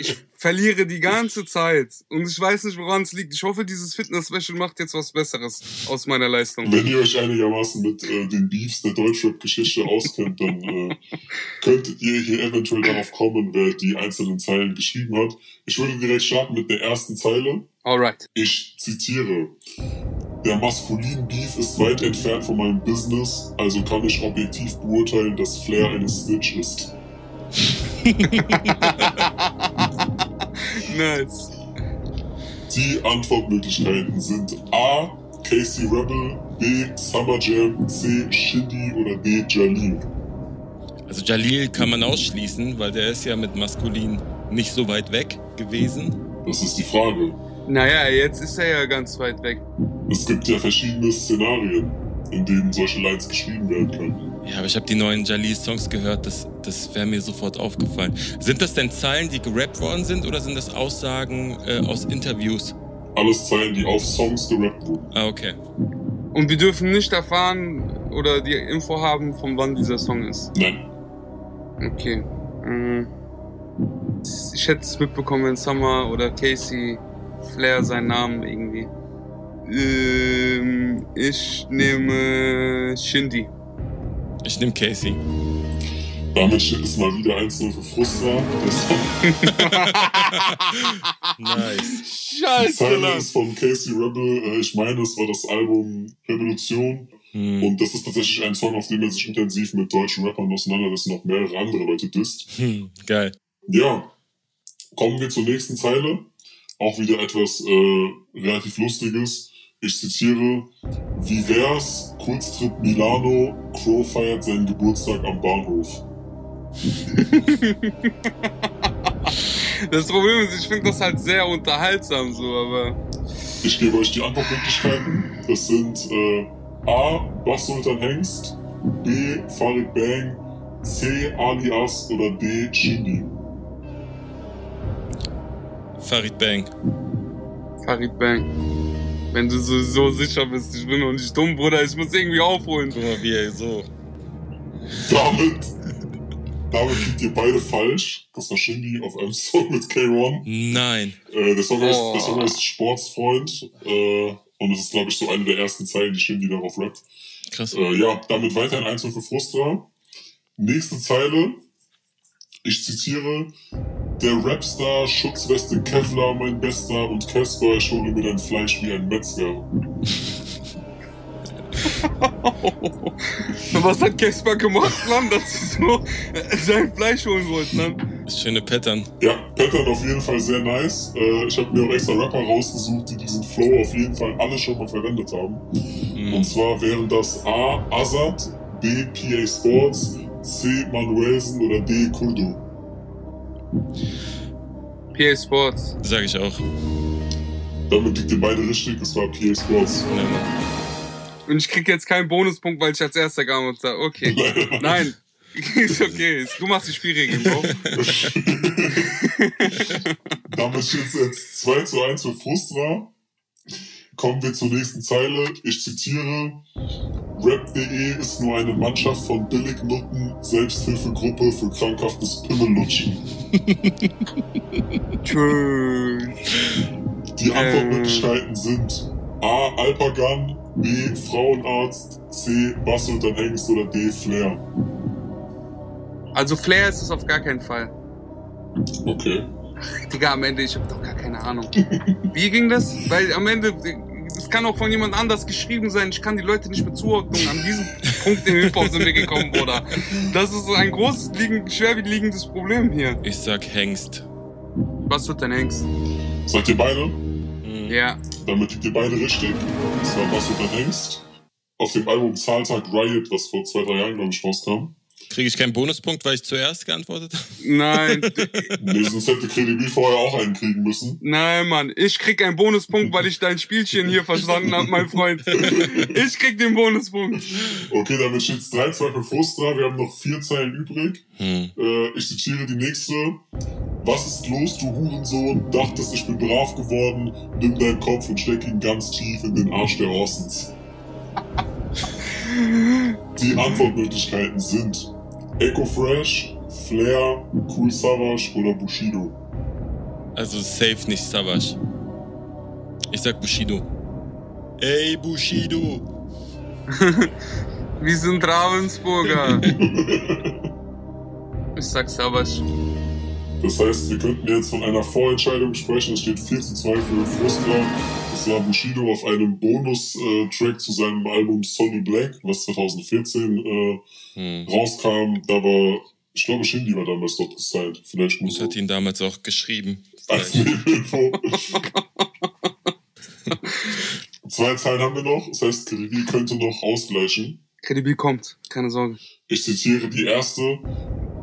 B: Ich verliere die ganze Zeit. Und ich weiß nicht, woran es liegt. Ich hoffe, dieses Fitness-Special macht jetzt was Besseres aus meiner Leistung.
C: Wenn ihr euch einigermaßen mit äh, den Beefs der Deutschrap-Geschichte auskennt, dann äh, könntet ihr hier eventuell darauf kommen, wer die einzelnen Zeilen geschrieben hat. Ich würde direkt starten mit der ersten Zeile.
B: Alright.
C: Ich zitiere. Der maskulin Beef ist weit entfernt von meinem Business, also kann ich objektiv beurteilen, dass Flair eine Snitch ist.
B: Nice.
C: Die Antwortmöglichkeiten sind A. Casey Rebel, B. Summer Jam, C. Shindy oder D. Jalil.
A: Also Jalil kann man ausschließen, weil der ist ja mit Maskulin nicht so weit weg gewesen.
C: Das ist die Frage.
B: Naja, jetzt ist er ja ganz weit weg.
C: Es gibt ja verschiedene Szenarien. in denen solche Lines geschrieben werden können.
A: Ja, aber ich habe die neuen Jalil-Songs gehört, das, das wäre mir sofort aufgefallen. Sind das denn Zeilen, die gerappt worden sind oder sind das Aussagen äh, aus Interviews?
C: Alles Zeilen, die auf Songs gerappt wurden.
A: Ah, okay.
B: Und wir dürfen nicht erfahren oder die Info haben, von wann dieser Song ist.
C: Nein.
B: Okay. Mm. Ich hätte es mitbekommen, wenn Summer oder Casey Flair seinen Namen irgendwie. Ähm, ich nehme Shindy.
A: Ich nehme Casey.
C: Damit steht es mal wieder 1-0 für Frustra.
A: Nice.
C: Die
B: Scheiße,
C: Zeile
B: Mann.
C: ist von Casey Rebel. Äh, ich meine, es war das Album Revolution.
A: Hm.
C: Und das ist tatsächlich ein Song, auf dem er sich intensiv mit deutschen Rappern auseinandersetzt und auch mehrere andere Leute disst.
A: Hm, geil.
C: Ja, kommen wir zur nächsten Zeile. Auch wieder etwas äh, relativ Lustiges. Ich zitiere, wie wär's, Kurztrip Milano, Crow feiert seinen Geburtstag am Bahnhof.
B: Das Problem ist, ich finde das halt sehr unterhaltsam so, aber.
C: Ich gebe euch die Antwortmöglichkeiten. Das sind äh, A. Bass Sultan Hengst, B. Farid Bang, C. Alias oder D. Shindy.
A: Farid Bang.
B: Farid Bang. Wenn du so, so sicher bist, ich bin noch nicht dumm, Bruder, ich muss irgendwie aufholen.
A: Guck mal, wie er so.
C: Damit, damit liegt ihr beide falsch. Das war Shindy auf einem Song mit K1.
A: Nein.
C: Äh, der, Song heißt,
B: Oh.
C: der Song heißt Sportsfreund. Äh, und es ist, glaube ich, so eine der ersten Zeilen, die Shindy darauf rappt.
A: Krass.
C: Äh, ja, damit weiter ein Einzel für Frustra. Nächste Zeile. Ich zitiere. Der Rapstar, Schutzweste Kevlar, mein Bester und Casper, ich hole mir dein Fleisch wie ein Metzger.
B: Was hat Casper gemacht, Mann, dass sie so äh, sein Fleisch holen wollten, ne?
A: Schöne Pattern.
C: Ja, Pattern auf jeden Fall sehr nice. Äh, ich habe mir auch extra Rapper rausgesucht, die diesen Flow auf jeden Fall alle schon mal verwendet haben.
A: Hm.
C: Und zwar wären das A. Azad, B. PA Sports, C. Manuelsen oder D. Kurdo.
B: PA Sports.
A: Sag ich auch.
C: Damit liegt ihr beide richtig, es war PA Sports.
B: Und ich krieg jetzt keinen Bonuspunkt, weil ich als erster geantwortet habe. Okay. Nein. ist okay. Du machst die Spielregeln, Bro.
C: Damit steht es jetzt 2 zu 1 für Frustra. Kommen wir zur nächsten Zeile. Ich zitiere. Rap.de ist nur eine Mannschaft von Billignutten, Selbsthilfegruppe für krankhaftes Pimmellutschen.
B: Tschüss.
C: Die
B: Äh.
C: Antwortmöglichkeiten sind A. Alpagan, B. Frauenarzt, C. Bassultan Hengst oder D. Flair.
B: Also Flair ist es auf gar keinen Fall.
C: Okay.
B: Digga, am Ende, ich hab doch gar keine Ahnung. Wie ging das? Weil am Ende, es kann auch von jemand anders geschrieben sein. Ich kann die Leute nicht mehr zuordnen. An diesem Punkt im Hip-Hop sind wir gekommen, Bruder. Das ist ein großes, liegen, schwerwiegendes Problem hier.
A: Ich sag Hengst.
B: Was wird dein Hengst?
C: Seid ihr beide?
A: Hm.
B: Ja.
C: Damit liegt ihr beide richtig. Das war Bassultan Hengst. Auf dem Album Zahltag Riot, was vor zwei, drei Jahren, glaube ich, rauskam.
A: Kriege ich keinen Bonuspunkt, weil ich zuerst geantwortet habe?
B: Nein,
C: Nee, sonst hätte Kredibil vorher auch einen kriegen müssen.
B: nein, Mann. Ich krieg einen Bonuspunkt, weil ich dein Spielchen hier verstanden habe, mein Freund. Ich krieg den Bonuspunkt.
C: Okay, damit steht es 3-2 für Frustra. Wir haben noch vier Zeilen übrig.
A: Hm.
C: Äh, ich zitiere die nächste. Was ist los, du Hurensohn? Dachtest, ich bin brav geworden. Nimm deinen Kopf und steck ihn ganz tief in den Arsch der Orsons. Die Antwortmöglichkeiten sind Echo Fresh, Flair, Cool Savage oder Bushido.
A: Also safe nicht Savage. Ich sag Bushido. Ey, Bushido.
B: Wir sind Ravensburger. Ich sag Savas.
C: Das heißt, wir könnten jetzt von einer Vorentscheidung sprechen. Es steht 4 zu 2 für Frustra. Das war Bushido auf einem Bonus-Track zu seinem Album Sonny Black, was 2014 äh,
A: Hm.
C: rauskam. Da war, ich glaube, Shindy war damals dort gesigned. Vielleicht muss
A: Und hat ihn damals auch geschrieben.
C: als. Nebeninfo. Zwei Zeilen haben wir noch. Das heißt, Kredibil könnte noch ausgleichen.
B: KDB kommt, keine Sorge.
C: Ich zitiere die erste.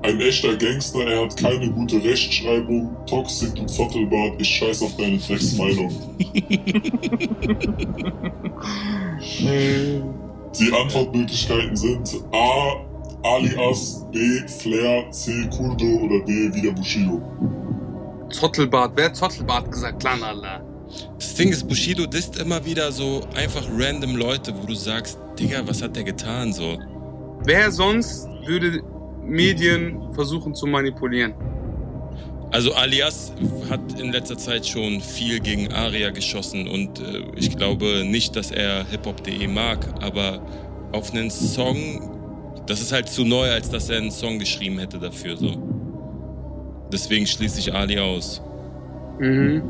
C: Ein echter Gangster, er hat keine gute Rechtschreibung. Toxic, du Zottelbart, ich scheiß auf deine Drecksmeinung. Die Antwortmöglichkeiten sind A. Alias, B. Flair, C. Kurdo oder D. wieder Bushido.
B: Zottelbart. Wer hat Zottelbart gesagt? Klar, Allah.
A: Das Ding ist, Bushido disst immer wieder so einfach random Leute, wo du sagst, Digga, was hat der getan so?
B: Wer sonst würde Medien versuchen zu manipulieren?
A: Also Alias hat in letzter Zeit schon viel gegen Aria geschossen und äh, ich glaube nicht, dass er hiphop.de mag, aber auf einen Song, das ist halt zu neu, als dass er einen Song geschrieben hätte dafür so. Deswegen schließe ich Ali aus.
B: Mhm.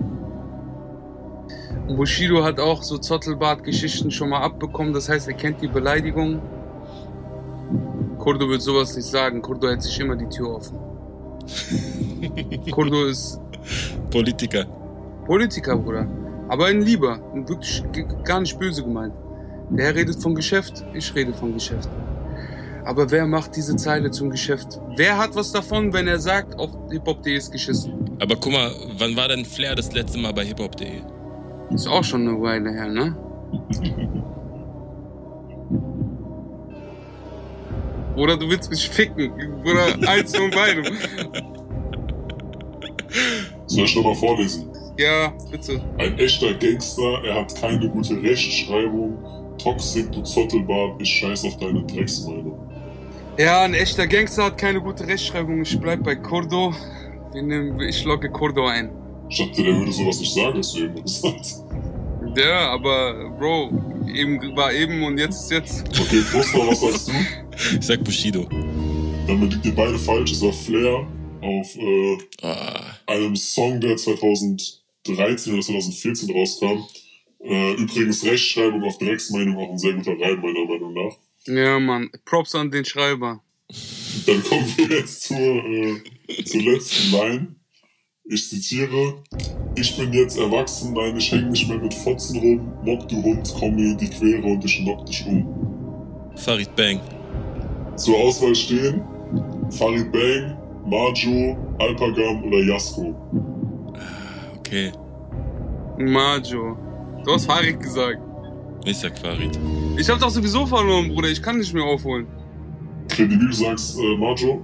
B: Bushido hat auch so Zottelbart-Geschichten schon mal abbekommen, das heißt, er kennt die Beleidigung. Kurdo wird sowas nicht sagen. Kurdo hält sich immer die Tür offen. Kurdo ist
A: Politiker.
B: Politiker, Bruder. Aber ein Lieber. Und wirklich gar nicht böse gemeint. Der redet von Geschäft, ich rede von Geschäft. Aber wer macht diese Zeile zum Geschäft? Wer hat was davon, wenn er sagt, auf hiphop.de ist geschissen?
A: Aber guck mal, wann war denn Flair das letzte Mal bei hiphop.de?
B: Ist auch schon eine Weile her, ne? Oder du willst mich ficken. Oder eins von beidem.
C: Soll ich nochmal vorlesen?
B: Ja, bitte.
C: Ein echter Gangster, er hat keine gute Rechtschreibung. Toxic, du Zottelbart, ich scheiß auf deine Drecksmeinung.
B: Ja, ein echter Gangster hat keine gute Rechtschreibung. Ich bleib bei nehmen, ich logge Kurdo ein.
C: Ich dachte, der würde sowas nicht sagen, hast du eben gesagt.
B: Ja, aber Bro, eben war eben und jetzt ist jetzt.
C: Okay, Costa, was sagst du?
A: Ich sag Bushido.
C: Damit liegt ihr beide falsch. Es war Flair auf äh,
A: Ah,
C: einem Song, der 2013 oder 2014 rauskam. Äh, übrigens Rechtschreibung auf Drecksmeinung auch ein sehr guter Reim, meiner Meinung nach.
B: Ja, Mann. Props an den Schreiber.
C: Dann kommen wir jetzt zur, äh, zur letzten Line. Ich zitiere, ich bin jetzt erwachsen, nein, ich häng nicht mehr mit Fotzen rum, Mock du Hund, komm mir in die Quere und ich knock dich um.
A: Farid Bang.
C: Zur Auswahl stehen Farid Bang, Majo, Alpagam oder Jasko.
A: Okay,
B: Majo. Du hast Farid gesagt.
A: ich sag Farid.
B: Ich hab doch sowieso verloren, Bruder. Ich kann nicht mehr aufholen.
C: Kredibil sagst äh, Majo,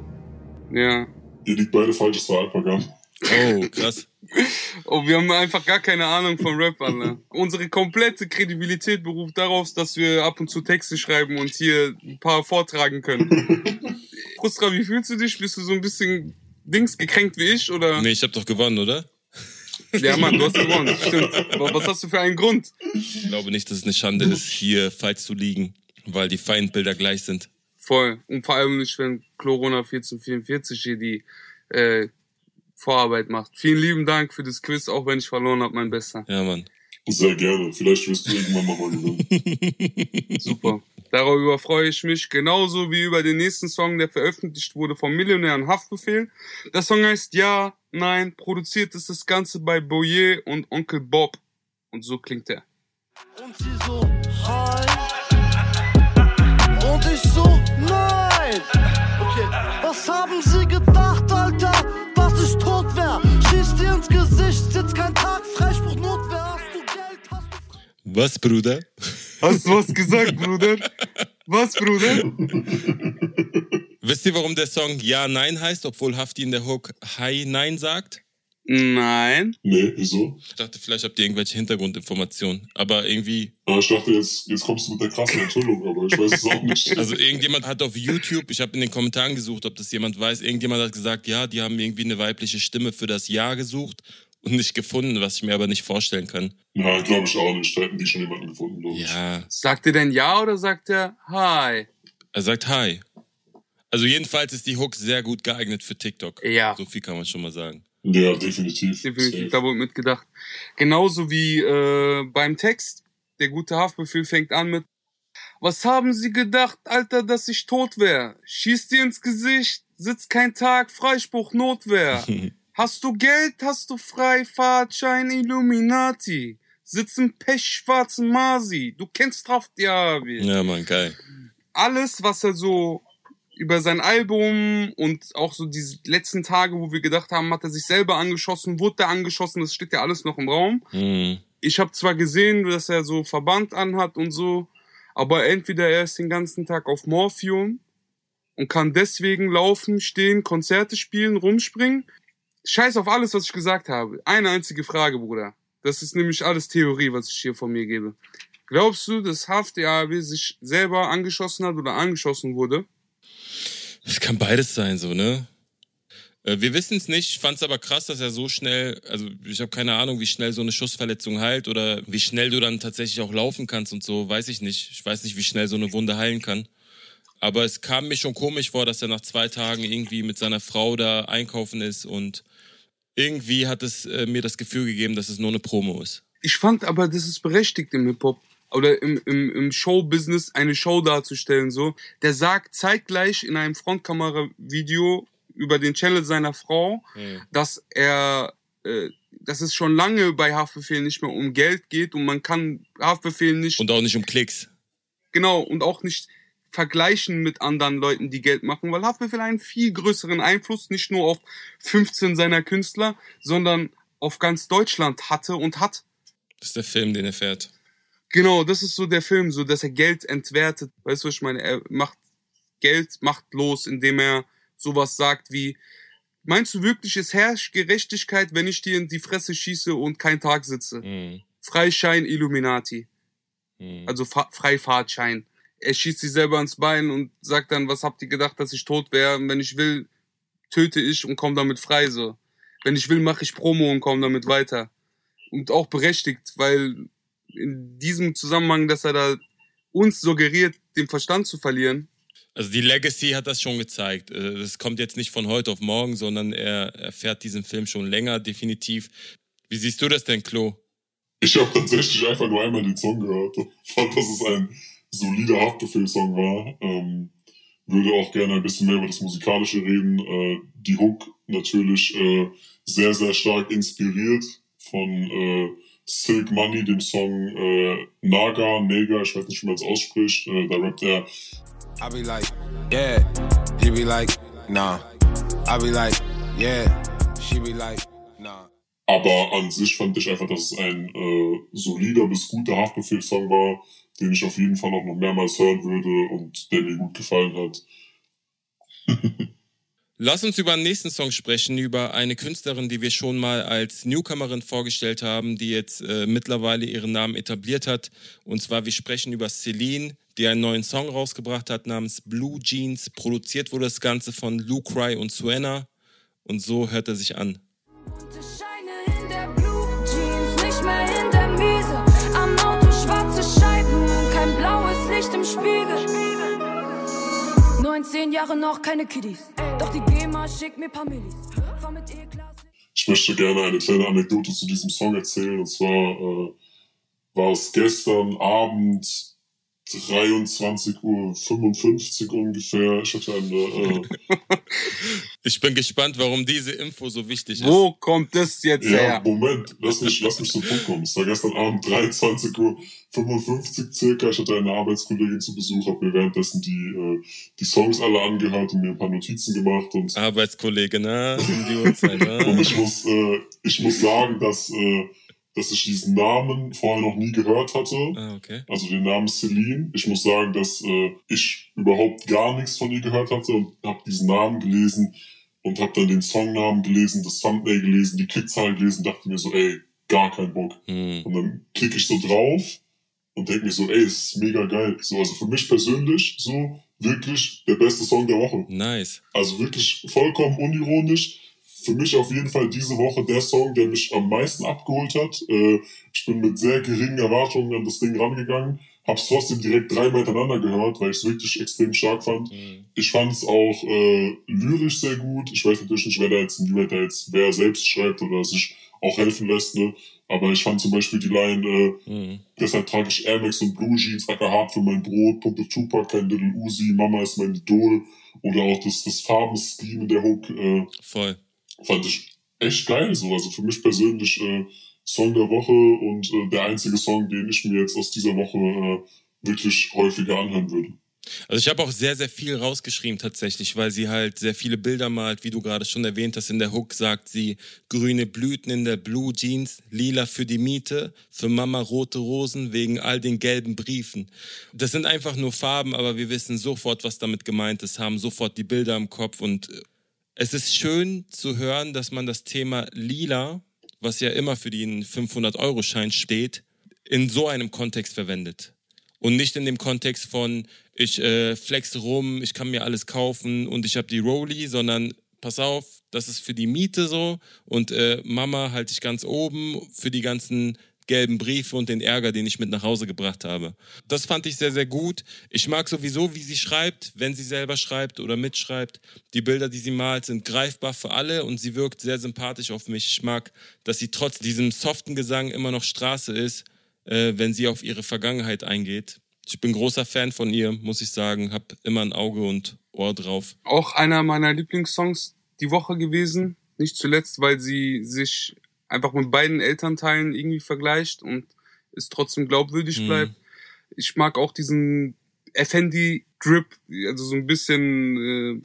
B: Ja.
C: ihr liegt beide falsch, es war Alpagam.
A: Oh, krass.
B: Oh, wir haben einfach gar keine Ahnung von Rap, Alter. Unsere komplette Kredibilität beruft darauf, dass wir ab und zu Texte schreiben und hier ein paar vortragen können. Frustra, wie fühlst du dich? Bist du so ein bisschen Dings gekränkt wie ich oder?
A: Nee, ich hab doch gewonnen, oder?
B: Ja, Mann, du hast gewonnen. Stimmt. Aber was hast du für einen Grund?
A: Ich glaube nicht, dass es eine Schande ist, hier falsch zu liegen, weil die Feindbilder gleich sind.
B: Voll. Und vor allem nicht, wenn Corona 1444 hier die äh, Vorarbeit macht. Vielen lieben Dank für das Quiz, auch wenn ich verloren habe, mein Bester.
A: Ja, Mann.
C: Sehr gerne, vielleicht wirst du irgendwann mal gewinnen.
B: Super. Darüber freue ich mich genauso wie über den nächsten Song, der veröffentlicht wurde vom Millionären Haftbefehl. Der Song heißt Ja, Nein, produziert ist das Ganze bei Boyer und Onkel Bob. Und so klingt er.
G: Und sie so, hi. Was,
A: Bruder?
B: Hast du was gesagt, Bruder? Was, Bruder?
A: Wisst ihr, warum der Song Ja, Nein heißt, obwohl Hafti in der Hook Hi, Nein sagt?
B: Nein.
C: Nee, wieso?
A: Ich dachte, vielleicht habt ihr irgendwelche Hintergrundinformationen. Aber irgendwie,
C: Ah, ich dachte, jetzt, jetzt kommst du mit der krassen Enthüllung, aber ich weiß es auch nicht.
A: also irgendjemand hat auf YouTube, ich habe in den Kommentaren gesucht, ob das jemand weiß, irgendjemand hat gesagt, ja, die haben irgendwie eine weibliche Stimme für das Ja gesucht und nicht gefunden, was ich mir aber nicht vorstellen kann.
C: Ja, glaube ich auch nicht. Da hätten die schon jemanden gefunden, glaube ich.
A: Ja,
B: Sagt er denn Ja oder sagt er Hi?
A: er sagt Hi. Also jedenfalls ist die Hook sehr gut geeignet für TikTok.
B: Ja.
A: So viel kann man schon mal sagen.
C: Ja, definitiv.
B: Definitiv, da wurde mitgedacht. Genauso wie äh, beim Text. Der gute Haftbefehl fängt an mit Was haben Sie gedacht, Alter, dass ich tot wär? Schieß dir ins Gesicht, sitzt kein Tag, Freispruch, Notwehr. Hast du Geld, hast du Freifahrtschein, Illuminati. Sitzen pechschwarzen Masi. Du kennst Haftjavi.
A: Ja, Mann, geil.
B: Alles, was er so über sein Album und auch so diese letzten Tage, wo wir gedacht haben, hat er sich selber angeschossen, wurde er angeschossen, das steht ja alles noch im Raum.
A: Hm.
B: Ich habe zwar gesehen, dass er so Verband anhat und so, aber entweder er ist den ganzen Tag auf Morphium und kann deswegen laufen, stehen, Konzerte spielen, rumspringen. Scheiß auf alles, was ich gesagt habe. Eine einzige Frage, Bruder. Das ist nämlich alles Theorie, was ich hier von mir gebe. Glaubst du, dass Haft AW sich selber angeschossen hat oder angeschossen wurde?
A: Es kann beides sein, so, ne? Äh, Wir wissen es nicht. Ich fand es aber krass, dass er so schnell, also ich habe keine Ahnung, wie schnell so eine Schussverletzung heilt oder wie schnell du dann tatsächlich auch laufen kannst und so, weiß ich nicht. Ich weiß nicht, wie schnell so eine Wunde heilen kann. Aber es kam mir schon komisch vor, dass er nach zwei Tagen irgendwie mit seiner Frau da einkaufen ist und irgendwie hat es äh, mir das Gefühl gegeben, dass es nur eine Promo ist.
B: Ich fand aber, das ist berechtigt im Hip-Hop oder im, im, im Showbusiness eine Show darzustellen, so. Der sagt zeitgleich in einem Frontkamera-Video über den Channel seiner Frau,
A: Mhm.
B: dass er, äh, dass es schon lange bei Haftbefehl nicht mehr um Geld geht und man kann Haftbefehl nicht
A: Und auch nicht um Klicks.
B: Genau, und auch nicht vergleichen mit anderen Leuten, die Geld machen, weil Haftbefehl einen viel größeren Einfluss nicht nur auf 15 seiner Künstler, sondern auf ganz Deutschland hatte und hat.
A: Das ist der Film, den er fährt.
B: Genau, das ist so der Film, so dass er Geld entwertet. Weißt du, was ich meine? Er macht Geld machtlos, indem er sowas sagt wie, meinst du wirklich, es herrscht Gerechtigkeit, wenn ich dir in die Fresse schieße und kein Tag sitze?
A: Mhm.
B: Freischein Illuminati.
A: Mhm.
B: also Fa Freifahrtschein. Er schießt sich selber ins Bein und sagt dann, was habt ihr gedacht, dass ich tot wäre? Und Wenn ich will, töte ich und komme damit frei so. Wenn ich will, mache ich Promo und komme damit weiter. Und auch berechtigt, weil in diesem Zusammenhang, dass er da uns suggeriert, den Verstand zu verlieren.
A: Also die Legacy hat das schon gezeigt. Äh, Das kommt jetzt nicht von heute auf morgen, sondern er, er fährt diesen Film schon länger, definitiv. Wie siehst du das denn, Klo?
C: Ich habe tatsächlich einfach nur einmal den Song gehört und fand, dass es ein solider Haftbefehl-Song war. Ähm, würde auch gerne ein bisschen mehr über das Musikalische reden. Äh, die Hook natürlich äh, sehr, sehr stark inspiriert von äh, Silk Money, dem Song äh, Naga, Nega, ich weiß nicht, wie man es ausspricht. Äh, da rappt er
H: I be like, yeah. He be like, nah. I be like, yeah. She be like, nah.
C: Aber an sich fand ich einfach, dass es ein äh, solider bis guter Haftbefehl-Song war, den ich auf jeden Fall auch noch mehrmals hören würde und der mir gut gefallen hat.
A: Lass uns über den nächsten Song sprechen, über eine Künstlerin, die wir schon mal als Newcomerin vorgestellt haben, die jetzt äh, mittlerweile ihren Namen etabliert hat. Und zwar, wir sprechen über Celine, die einen neuen Song rausgebracht hat namens Blue Jeans. Produziert wurde das Ganze von Lou Cry und Suena. Und so hört er sich an.
I: 19 Jahre noch keine Kiddies. Doch die GEMA schickt mir paar Millis. Fahr mit E-Klasse.
C: Ich möchte gerne eine kleine Anekdote zu diesem Song erzählen. Und zwar äh, war es gestern Abend 23.55 Uhr ungefähr. Ich hatte eine, äh,
A: Ich bin gespannt, warum diese Info so wichtig ist.
B: Wo kommt das jetzt
C: ja,
B: her?
C: Moment, lass mich, lass mich zum Punkt kommen. Es war gestern Abend 23.55 Uhr circa. Ich hatte eine Arbeitskollegin zu Besuch, habe mir währenddessen die, äh, die Songs alle angehört und mir ein paar Notizen gemacht. Und,
A: Arbeitskollege, um die Uhrzeit,
C: und ich muss, äh, ich muss sagen, dass, äh, dass ich diesen Namen vorher noch nie gehört hatte.
A: Ah, okay.
C: Also den Namen Celine. Ich muss sagen, dass äh, ich überhaupt gar nichts von ihr gehört hatte und habe diesen Namen gelesen und habe dann den Songnamen gelesen, das Thumbnail gelesen, die Klickzahl gelesen, dachte mir so, ey, gar kein Bock.
A: Hm.
C: Und dann klicke ich so drauf und denke mir so, ey, das ist mega geil. So, also für mich persönlich so wirklich der beste Song der Woche.
A: Nice.
C: Also wirklich vollkommen unironisch. Für mich auf jeden Fall diese Woche der Song, der mich am meisten abgeholt hat. Äh, ich bin mit sehr geringen Erwartungen an das Ding rangegangen, hab's trotzdem direkt dreimal hintereinander gehört, weil ich es wirklich extrem stark fand.
A: Hm.
C: Ich fand es auch äh, lyrisch sehr gut. Ich weiß natürlich nicht, wer da jetzt, wer da jetzt wer selbst schreibt oder sich auch helfen lässt, ne? Aber ich fand zum Beispiel die Line, äh,
A: Hm.
C: Deshalb trage ich Air Max und Blue Jeans, acker hart für mein Brot, Pumpe Tupac, kein Little Uzi, Mama ist mein Idol. Oder auch das, das Farbenscheme in der Hook, äh,
A: Voll.
C: Fand ich echt geil so. Also für mich persönlich äh, Song der Woche und äh, der einzige Song, den ich mir jetzt aus dieser Woche äh, wirklich häufiger anhören würde.
A: Also ich habe auch sehr, sehr viel rausgeschrieben tatsächlich, weil sie halt sehr viele Bilder malt, wie du gerade schon erwähnt hast. In der Hook sagt sie grüne Blüten in der Blue Jeans, lila für die Miete, für Mama rote Rosen wegen all den gelben Briefen. Das sind einfach nur Farben, aber wir wissen sofort, was damit gemeint ist, haben sofort die Bilder im Kopf und äh, es ist schön zu hören, dass man das Thema lila, was ja immer für den 500-Euro-Schein steht, in so einem Kontext verwendet. Und nicht in dem Kontext von, ich äh, flex rum, ich kann mir alles kaufen und ich habe die Rolli, sondern pass auf, das ist für die Miete so und äh, Mama halte ich ganz oben für die ganzen gelben Briefe und den Ärger, den ich mit nach Hause gebracht habe. Das fand ich sehr, sehr gut. Ich mag sowieso, wie sie schreibt, wenn sie selber schreibt oder mitschreibt. Die Bilder, die sie malt, sind greifbar für alle und sie wirkt sehr sympathisch auf mich. Ich mag, dass sie trotz diesem soften Gesang immer noch Straße ist äh, wenn sie auf ihre Vergangenheit eingeht. Ich bin großer Fan von ihr, muss ich sagen. Hab immer ein Auge und Ohr drauf.
B: Auch einer meiner Lieblingssongs die Woche gewesen. Nicht zuletzt, weil sie sich einfach mit beiden Elternteilen irgendwie vergleicht und es trotzdem glaubwürdig
A: Mhm.
B: bleibt. Ich mag auch diesen Effendi-Drip, also so ein bisschen äh,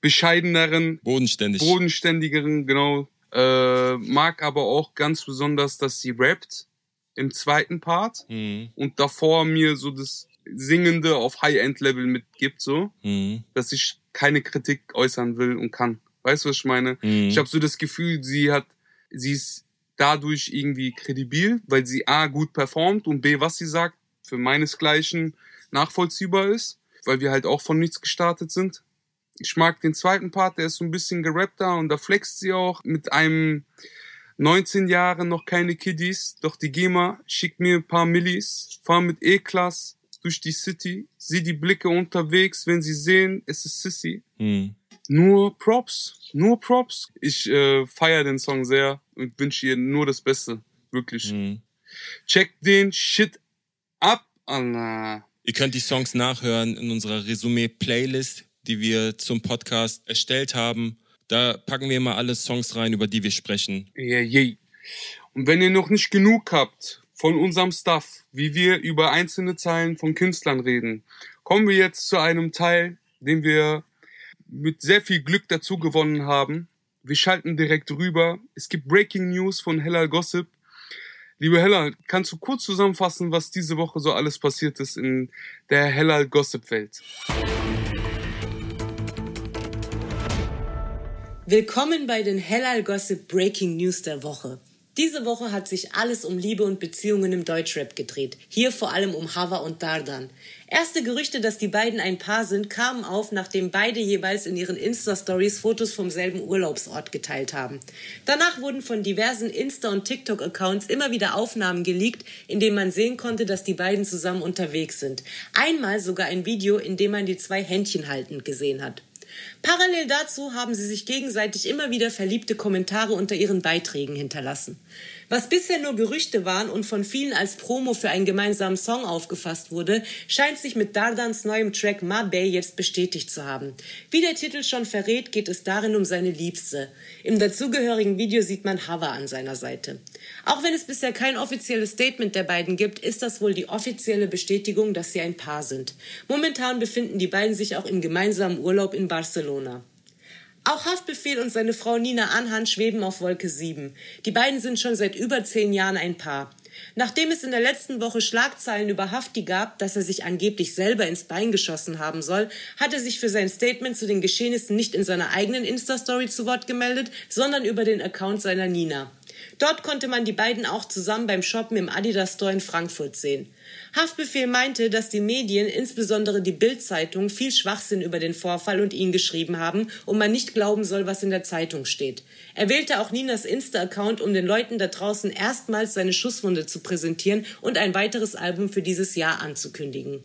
B: bescheideneren,
A: Bodenständig.
B: bodenständigeren, genau. Äh, mag aber auch ganz besonders, dass sie rappt im zweiten Part
A: Mhm.
B: und davor mir so das Singende auf High-End-Level mitgibt, so,
A: Mhm.
B: dass ich keine Kritik äußern will und kann. Weißt du, was ich meine?
A: Mhm.
B: Ich habe so das Gefühl, sie hat, sie ist dadurch irgendwie kredibil, weil sie A gut performt und B, was sie sagt, für meinesgleichen nachvollziehbar ist, weil wir halt auch von nichts gestartet sind. Ich mag den zweiten Part, der ist so ein bisschen gerappter und da flext sie auch mit einem 19 Jahre noch keine Kiddies, doch die GEMA schickt mir ein paar Millis, fahr mit E-Class durch die City, sieh die Blicke unterwegs, wenn sie sehen, es ist Sissy.
A: Mhm.
B: Nur Props, nur Props. Ich äh, feiere den Song sehr und wünsche ihr nur das Beste, wirklich.
A: Mhm.
B: Check den Shit ab, Allah.
A: Ihr könnt die Songs nachhören in unserer Resümee-Playlist, die wir zum Podcast erstellt haben. Da packen wir immer alle Songs rein, über die wir sprechen.
B: Yeah, yeah. Und wenn ihr noch nicht genug habt von unserem Stuff, wie wir über einzelne Zeilen von Künstlern reden, kommen wir jetzt zu einem Teil, den wir mit sehr viel Glück dazu gewonnen haben. Wir schalten direkt rüber. Es gibt Breaking News von Hellal Gossip. Liebe Hella, kannst du kurz zusammenfassen, was diese Woche so alles passiert ist in der Hellal Gossip Welt?
J: Willkommen bei den Hellal Gossip Breaking News der Woche. Diese Woche hat sich alles um Liebe und Beziehungen im Deutschrap gedreht. Hier vor allem um Hava und Dardan. Erste Gerüchte, dass die beiden ein Paar sind, kamen auf, nachdem beide jeweils in ihren Insta-Stories Fotos vom selben Urlaubsort geteilt haben. Danach wurden von diversen Insta- und TikTok-Accounts immer wieder Aufnahmen geleakt, in denen man sehen konnte, dass die beiden zusammen unterwegs sind. Einmal sogar ein Video, in dem man die zwei Händchen haltend gesehen hat. Parallel dazu haben sie sich gegenseitig immer wieder verliebte Kommentare unter ihren Beiträgen hinterlassen. Was bisher nur Gerüchte waren und von vielen als Promo für einen gemeinsamen Song aufgefasst wurde, scheint sich mit Dardans neuem Track Ma Bay jetzt bestätigt zu haben. Wie der Titel schon verrät, geht es darin um seine Liebste. Im dazugehörigen Video sieht man Hava an seiner Seite. Auch wenn es bisher kein offizielles Statement der beiden gibt, ist das wohl die offizielle Bestätigung, dass sie ein Paar sind. Momentan befinden die beiden sich auch im gemeinsamen Urlaub in Barcelona. Auch Haftbefehl und seine Frau Nina Anhan schweben auf Wolke 7. Die beiden sind schon seit über zehn Jahren ein Paar. Nachdem es in der letzten Woche Schlagzeilen über Hafti gab, dass er sich angeblich selber ins Bein geschossen haben soll, hat er sich für sein Statement zu den Geschehnissen nicht in seiner eigenen Insta-Story zu Wort gemeldet, sondern über den Account seiner Nina. Dort konnte man die beiden auch zusammen beim Shoppen im Adidas Store in Frankfurt sehen. Haftbefehl meinte, dass die Medien, insbesondere die Bild-Zeitung, viel Schwachsinn über den Vorfall und ihn geschrieben haben und man nicht glauben soll, was in der Zeitung steht. Er wählte auch Ninas Insta-Account, um den Leuten da draußen erstmals seine Schusswunde zu präsentieren und ein weiteres Album für dieses Jahr anzukündigen.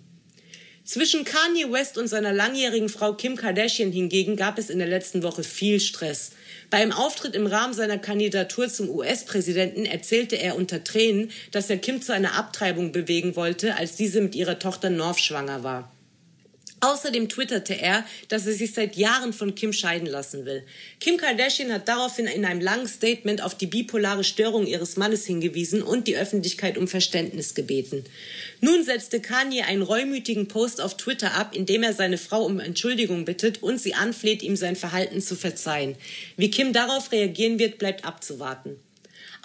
J: Zwischen Kanye West und seiner langjährigen Frau Kim Kardashian hingegen gab es in der letzten Woche viel Stress. Bei einem Auftritt im Rahmen seiner Kandidatur zum US-Präsidenten erzählte er unter Tränen, dass er Kim zu einer Abtreibung bewegen wollte, als diese mit ihrer Tochter North schwanger war. Außerdem twitterte er, dass er sich seit Jahren von Kim scheiden lassen will. Kim Kardashian hat daraufhin in einem langen Statement auf die bipolare Störung ihres Mannes hingewiesen und die Öffentlichkeit um Verständnis gebeten. Nun setzte Kanye einen reumütigen Post auf Twitter ab, in dem er seine Frau um Entschuldigung bittet und sie anfleht, ihm sein Verhalten zu verzeihen. Wie Kim darauf reagieren wird, bleibt abzuwarten.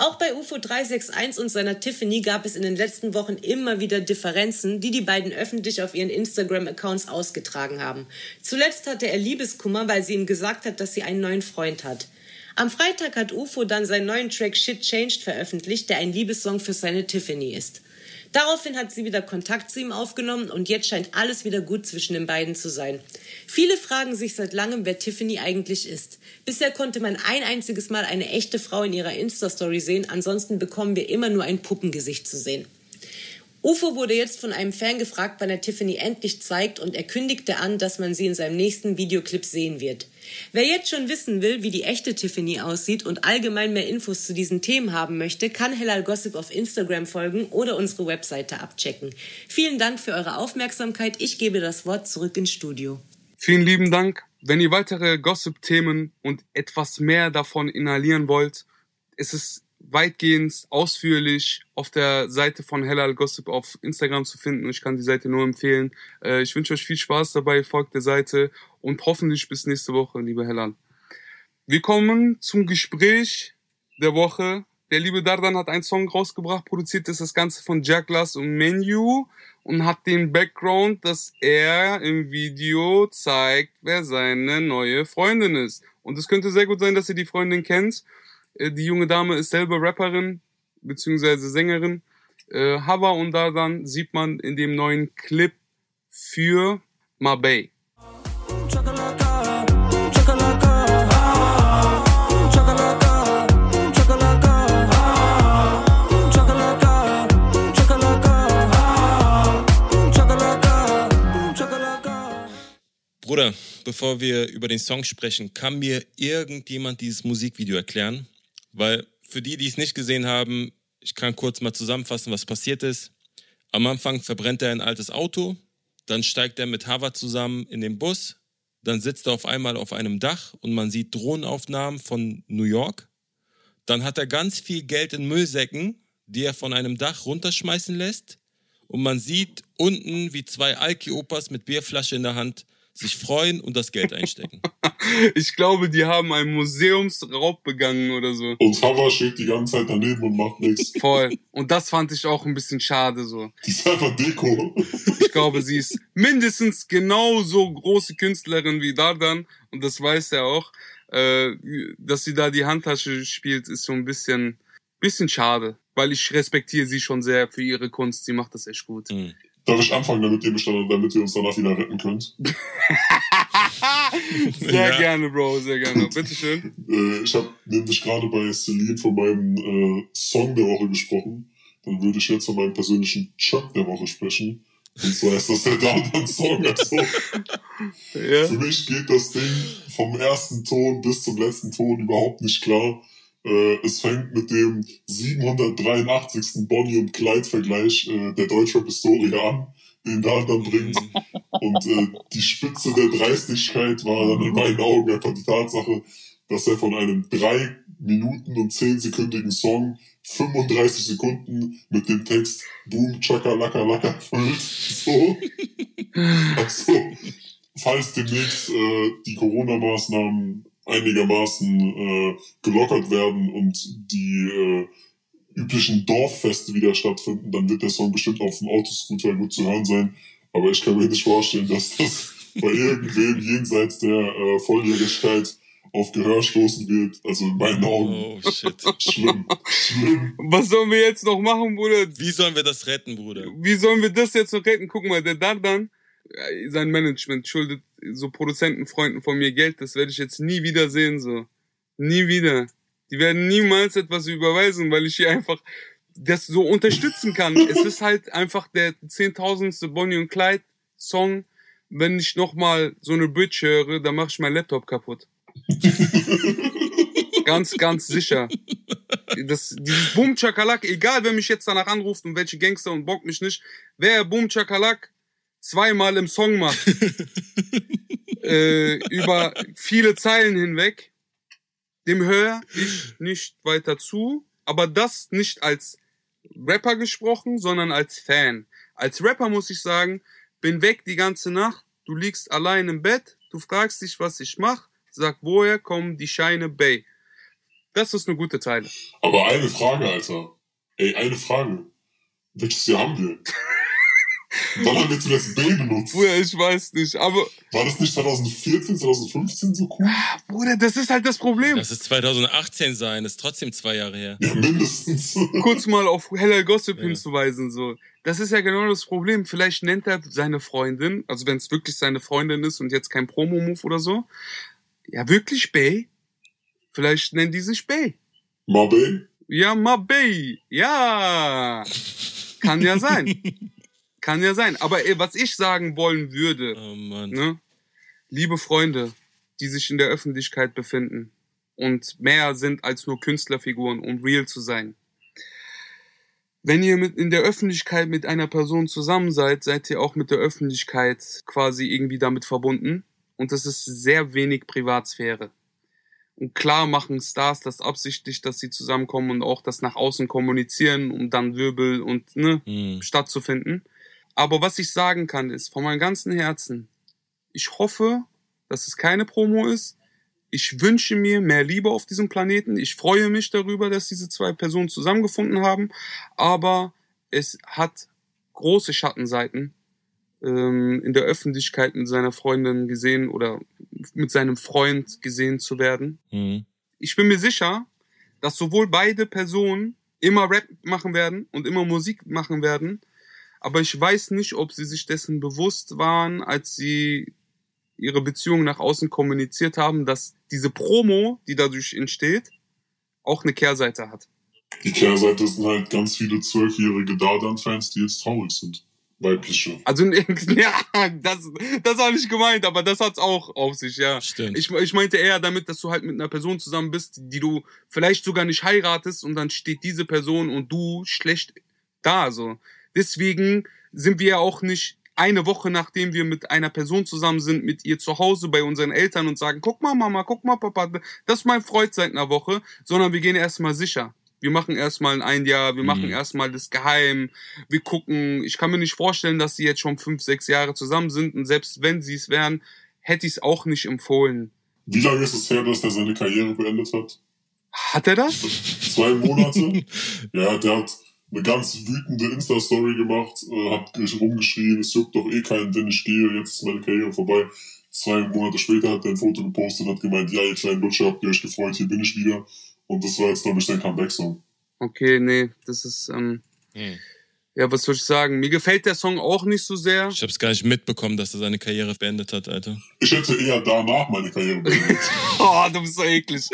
J: Auch bei UFO 361 und seiner Tiffany gab es in den letzten Wochen immer wieder Differenzen, die die beiden öffentlich auf ihren Instagram-Accounts ausgetragen haben. Zuletzt hatte er Liebeskummer, weil sie ihm gesagt hat, dass sie einen neuen Freund hat. Am Freitag hat UFO dann seinen neuen Track Shit Changed veröffentlicht, der ein Liebessong für seine Tiffany ist. Daraufhin hat sie wieder Kontakt zu ihm aufgenommen und jetzt scheint alles wieder gut zwischen den beiden zu sein. Viele fragen sich seit langem, wer Tiffany eigentlich ist. Bisher konnte man ein einziges Mal eine echte Frau in ihrer Insta-Story sehen, ansonsten bekommen wir immer nur ein Puppengesicht zu sehen. UFO wurde jetzt von einem Fan gefragt, wann er Tiffany endlich zeigt und er kündigte an, dass man sie in seinem nächsten Videoclip sehen wird. Wer jetzt schon wissen will, wie die echte Tiffany aussieht und allgemein mehr Infos zu diesen Themen haben möchte, kann Hellal Gossip auf Instagram folgen oder unsere Webseite abchecken. Vielen Dank für eure Aufmerksamkeit. Ich gebe das Wort zurück ins Studio.
B: Vielen lieben Dank. Wenn ihr weitere Gossip-Themen und etwas mehr davon inhalieren wollt, ist es weitgehend ausführlich auf der Seite von Hellal Gossip auf Instagram zu finden. Ich kann die Seite nur empfehlen. Äh, ich wünsche euch viel Spaß dabei, folgt der Seite und hoffentlich bis nächste Woche, liebe Hellal. Wir kommen zum Gespräch der Woche. Der liebe Dardan hat einen Song rausgebracht, produziert ist das Ganze von Jack Glass und Menu und hat den Background, dass er im Video zeigt, wer seine neue Freundin ist. Und es könnte sehr gut sein, dass ihr die Freundin kennt. Äh, die junge Dame ist selber Rapperin beziehungsweise Sängerin. Äh, Hava und Dardan sieht man in dem neuen Clip für Mabey.
A: Bruder, bevor wir über den Song sprechen, kann mir irgendjemand dieses Musikvideo erklären? Weil für die, die es nicht gesehen haben, ich kann kurz mal zusammenfassen, was passiert ist. Am Anfang verbrennt er ein altes Auto, dann steigt er mit Hava zusammen in den Bus, dann sitzt er auf einmal auf einem Dach und man sieht Drohnenaufnahmen von New York. Dann hat er ganz viel Geld in Müllsäcken, die er von einem Dach runterschmeißen lässt. Und man sieht unten, wie zwei Alki-Opas mit Bierflasche in der Hand sich freuen und das Geld einstecken.
B: ich glaube, die haben einen Museumsraub begangen oder so.
C: Und Hava steht die ganze Zeit daneben und macht nichts.
B: Voll. Und das fand ich auch ein bisschen schade so.
C: Die ist einfach Deko.
B: Ich glaube, sie ist mindestens genauso große Künstlerin wie Dardan und das weiß er auch. Äh, dass sie da die Handtasche spielt, ist so ein bisschen, bisschen schade. Weil ich respektiere sie schon sehr für ihre Kunst. Sie macht das echt gut.
A: Mhm.
C: Darf ich anfangen damit, ihr Bestand, damit ihr uns danach wieder retten könnt?
B: sehr ja. gerne, Bro, sehr gerne. Bitteschön.
C: Äh, ich habe nämlich gerade bei Celine von meinem äh, Song der Woche gesprochen. Dann würde ich jetzt von meinem persönlichen Chuck der Woche sprechen. Und zwar ist das der Downtown-Song. Also, ja. Für mich geht das Ding vom ersten Ton bis zum letzten Ton überhaupt nicht klar. Äh, es fängt mit dem 783. Bonnie und Clyde-Vergleich äh, der Deutschrap-Historie an, den da dann bringt. Und äh, die Spitze der Dreistigkeit war dann in meinen Augen einfach die Tatsache, dass er von einem 3 Minuten und 10 sekündigen Song 35 Sekunden mit dem Text Boom, Chaka, Laka, Laka füllt. So. Also, falls demnächst äh, die Corona-Maßnahmen einigermaßen äh, gelockert werden und die äh, üblichen Dorffeste wieder stattfinden, dann wird der Song bestimmt auf dem Autoscooter gut zu hören sein. Aber ich kann mir nicht vorstellen, dass das bei irgendwem jenseits der äh, Volljährigkeit auf Gehör stoßen wird. Also in meinen Augen.
A: Oh, shit.
C: Schlimm. Schlimm.
B: Was sollen wir jetzt noch machen, Bruder?
A: Wie sollen wir das retten, Bruder?
B: Wie sollen wir das jetzt noch retten? Guck mal, der Dardan, sein Management schuldet so Produzentenfreunden von mir Geld, das werde ich jetzt nie wieder sehen, so. Nie wieder. Die werden niemals etwas überweisen, weil ich hier einfach das so unterstützen kann. es ist halt einfach der zehntausendste Bonnie und Clyde Song. Wenn ich nochmal so eine Bridge höre, dann mache ich mein Laptop kaputt. ganz, ganz sicher. Das, dieses Boom Chakalak, egal wer mich jetzt danach anruft und welche Gangster und bockt mich nicht, wer Boom Chakalak zweimal im Song macht, äh, über viele Zeilen hinweg, dem höre ich nicht weiter zu, aber das nicht als Rapper gesprochen, sondern als Fan. Als Rapper muss ich sagen, bin weg die ganze Nacht, du liegst allein im Bett, du fragst dich, was ich mach, sag, woher kommen die Scheine Bay? Das ist eine gute Zeile.
C: Aber eine Frage, Alter. Ey, eine Frage. Welches Jahr haben wir? Wann haben wir zuletzt Bay benutzt?
B: Bruder, ich weiß nicht, aber
C: War das nicht 2014, 2015 so cool?
B: Bruder, das ist halt das Problem.
A: Das ist 2018 sein, ist trotzdem zwei Jahre her.
C: Ja, mindestens.
B: Kurz mal auf Heller Gossip hinzuweisen, so. Das ist ja genau das Problem. Vielleicht nennt er seine Freundin, also wenn es wirklich seine Freundin ist und jetzt kein Promo-Move oder so. Ja, wirklich Bay? Vielleicht nennen die sich Bay.
C: Mabey?
B: Ja, Mabey. Ja. Kann ja sein. Kann ja sein. Aber ey, was ich sagen wollen würde,
A: Oh
B: ne? liebe Freunde, die sich in der Öffentlichkeit befinden und mehr sind als nur Künstlerfiguren, um real zu sein. Wenn ihr mit in der Öffentlichkeit mit einer Person zusammen seid, seid ihr auch mit der Öffentlichkeit quasi irgendwie damit verbunden. Und das ist sehr wenig Privatsphäre. Und klar machen Stars das absichtlich, dass sie zusammenkommen und auch das nach außen kommunizieren, um dann Wirbel und ne,
A: Hm.
B: stattzufinden. Aber was ich sagen kann, ist von meinem ganzen Herzen, ich hoffe, dass es keine Promo ist. Ich wünsche mir mehr Liebe auf diesem Planeten. Ich freue mich darüber, dass diese zwei Personen zusammengefunden haben. Aber es hat große Schattenseiten ähm, in der Öffentlichkeit mit seiner Freundin gesehen oder mit seinem Freund gesehen zu werden.
A: Hm.
B: Ich bin mir sicher, dass sowohl beide Personen immer Rap machen werden und immer Musik machen werden. Aber ich weiß nicht, ob sie sich dessen bewusst waren, als sie ihre Beziehung nach außen kommuniziert haben, dass diese Promo, die dadurch entsteht, auch eine Kehrseite hat.
C: Die Kehrseite sind halt ganz viele zwölfjährige Dardan-Fans, die jetzt traurig sind. Weibliche.
B: Also, ja, das, das war nicht gemeint, aber das hat's auch auf sich, ja.
A: Stimmt.
B: Ich, ich meinte eher damit, dass du halt mit einer Person zusammen bist, die du vielleicht sogar nicht heiratest und dann steht diese Person und du schlecht da, so. Deswegen sind wir ja auch nicht eine Woche nachdem wir mit einer Person zusammen sind, mit ihr zu Hause bei unseren Eltern und sagen, guck mal Mama, guck mal Papa, das ist mein Freund seit einer Woche, sondern wir gehen erstmal sicher. Wir machen erstmal ein Jahr, wir machen
A: Mhm.
B: erstmal das geheim, wir gucken. Ich kann mir nicht vorstellen, dass sie jetzt schon fünf, sechs Jahre zusammen sind und selbst wenn sie es wären, hätte ich es auch nicht empfohlen.
C: Wie lange ist es her, dass er seine Karriere beendet hat?
B: Hat er das?
C: Zwei Monate? ja, der hat eine ganz wütende Insta-Story gemacht, äh, hat rumgeschrien, es juckt doch eh keinen, wenn ich gehe, jetzt ist meine Karriere vorbei. Zwei Monate später hat er ein Foto gepostet und hat gemeint, ja, ihr kleinen Lutscher, habt ihr euch gefreut, hier bin ich wieder. Und das war jetzt, glaube ich, sein Comeback-Song.
B: Okay, nee, das ist, ähm,
A: Hm.
B: ja, was soll ich sagen? Mir gefällt der Song auch nicht so sehr.
A: Ich hab's gar nicht mitbekommen, dass er seine Karriere beendet hat, Alter.
C: Ich hätte eher danach meine Karriere beendet.
B: Oh, du bist so eklig.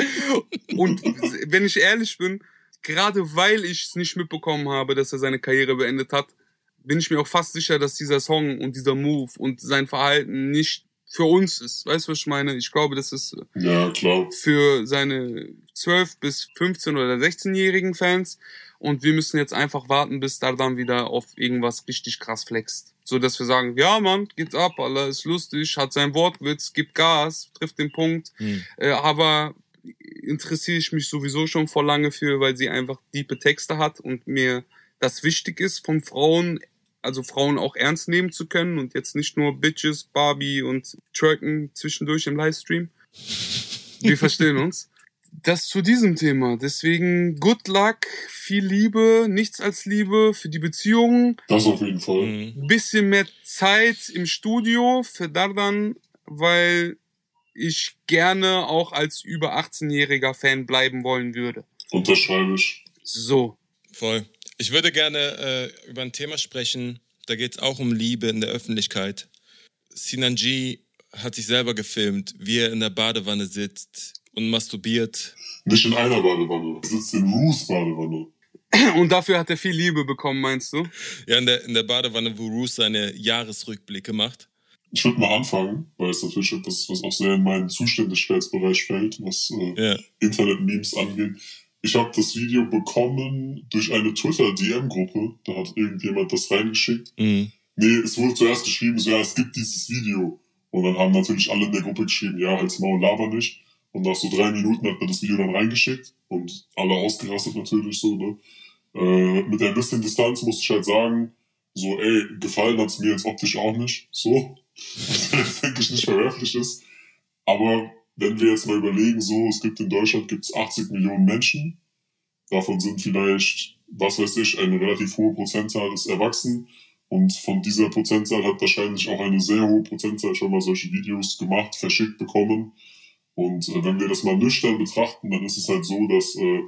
B: Und wenn ich ehrlich bin, gerade weil ich es nicht mitbekommen habe, dass er seine Karriere beendet hat, bin ich mir auch fast sicher, dass dieser Song und dieser Move und sein Verhalten nicht für uns ist. Weißt du, was ich meine? Ich glaube, das ist
C: ja, klar.
B: für seine 12 bis 15 oder 16-jährigen Fans. Und wir müssen jetzt einfach warten, bis da dann wieder auf irgendwas richtig krass flext. So dass wir sagen, ja Mann, geht's ab, Allah ist lustig, hat seinen Wortwitz, gibt Gas, trifft den Punkt.
A: Hm.
B: Äh, aber interessiere ich mich sowieso schon vor lange für, weil sie einfach diepe Texte hat und mir das wichtig ist, von Frauen, also Frauen auch ernst nehmen zu können und jetzt nicht nur Bitches, Barbie und Twerken zwischendurch im Livestream. Wir verstehen uns. Das zu diesem Thema. Deswegen good luck, viel Liebe, nichts als Liebe für die Beziehungen,
C: Das auf jeden Fall.
A: Hm.
B: bisschen mehr Zeit im Studio für Dardan, weil ich gerne auch als über 18-jähriger Fan bleiben wollen würde.
C: Unterschreibe ich.
B: So.
A: Voll. Ich würde gerne äh, über ein Thema sprechen, da geht's auch um Liebe in der Öffentlichkeit. Sinanji hat sich selber gefilmt, wie er in der Badewanne sitzt und masturbiert.
C: Nicht in einer Badewanne. Er sitzt in Roos Badewanne.
B: Und dafür hat er viel Liebe bekommen, meinst du?
A: Ja, in der, in der Badewanne, wo Roos seine Jahresrückblicke macht.
C: Ich würde mal anfangen, weil es natürlich etwas, was auch sehr in meinen Zuständigkeitsbereich fällt, was äh,
A: Ja.
C: Internet-Memes angeht. Ich habe das Video bekommen durch eine Twitter-DM-Gruppe. Da hat irgendjemand das reingeschickt.
A: Mhm.
C: nee, es wurde zuerst geschrieben, so, ja, es gibt dieses Video. Und dann haben natürlich alle in der Gruppe geschrieben, ja, halt's Maul, laber nicht. Und nach so drei Minuten hat man das Video dann reingeschickt und alle ausgerastet natürlich so, ne. Äh, mit der bisschen Distanz musste ich halt sagen, so, ey, gefallen hat's mir jetzt optisch auch nicht, so. Was jetzt, denke ich, nicht verwerflich ist. Aber wenn wir jetzt mal überlegen, so, es gibt in Deutschland gibt's 80 Millionen Menschen. Davon sind vielleicht, was weiß ich, eine relativ hohe Prozentzahl ist erwachsen. Und von dieser Prozentzahl hat wahrscheinlich auch eine sehr hohe Prozentzahl schon mal solche Videos gemacht, verschickt bekommen. Und äh, wenn wir das mal nüchtern betrachten, dann ist es halt so, dass äh,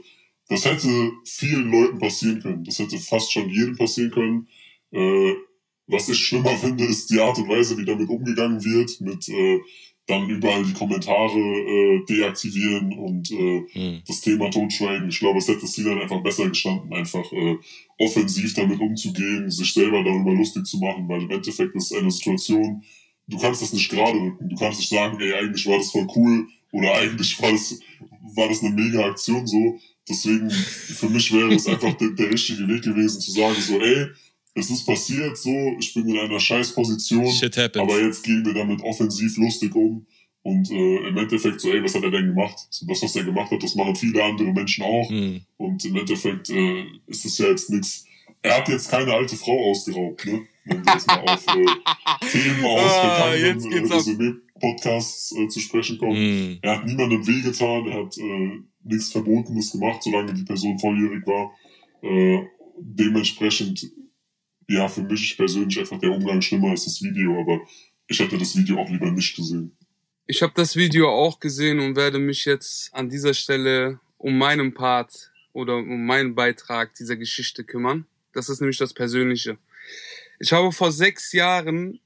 C: das hätte vielen Leuten passieren können. Das hätte fast schon jedem passieren können. Äh, was ich schlimmer finde, ist die Art und Weise, wie damit umgegangen wird, mit äh, dann überall die Kommentare äh, deaktivieren und äh,
A: Hm.
C: das Thema totschweigen. Ich glaube, es hätte sie dann einfach besser gestanden, einfach äh, offensiv damit umzugehen, sich selber darüber lustig zu machen, weil im Endeffekt ist es eine Situation, du kannst das nicht gerade rücken. Du kannst nicht sagen, ey, eigentlich war das voll cool oder eigentlich war das, war das eine mega Aktion so. Deswegen, für mich wäre es einfach der, der richtige Weg gewesen, zu sagen, so, ey, es ist passiert, so, ich bin in einer scheiß Position,
A: Shit happens.
C: aber jetzt gehen wir damit offensiv lustig um. Und äh, im Endeffekt so, ey, was hat er denn gemacht? So, das, was er gemacht hat, das machen viele andere Menschen auch.
A: Hm.
C: Und im Endeffekt äh, ist es ja jetzt nichts. Er hat jetzt keine alte Frau ausgeraubt, ne? Wenn wir jetzt mal auf äh, Themen aus
B: Ah, jetzt
C: bekannten äh. Resümee-Podcasts äh, zu sprechen kommen.
A: Hm.
C: Er hat niemandem wehgetan, er hat äh, nichts Verbotenes gemacht, solange die Person volljährig war. Äh, dementsprechend, ja, für mich persönlich einfach der Umgang schlimmer als das Video, aber ich hätte das Video auch lieber nicht gesehen.
B: Ich habe das Video auch gesehen und werde mich jetzt an dieser Stelle um meinen Part oder um meinen Beitrag dieser Geschichte kümmern. Das ist nämlich das Persönliche. Ich habe vor sechs Jahren,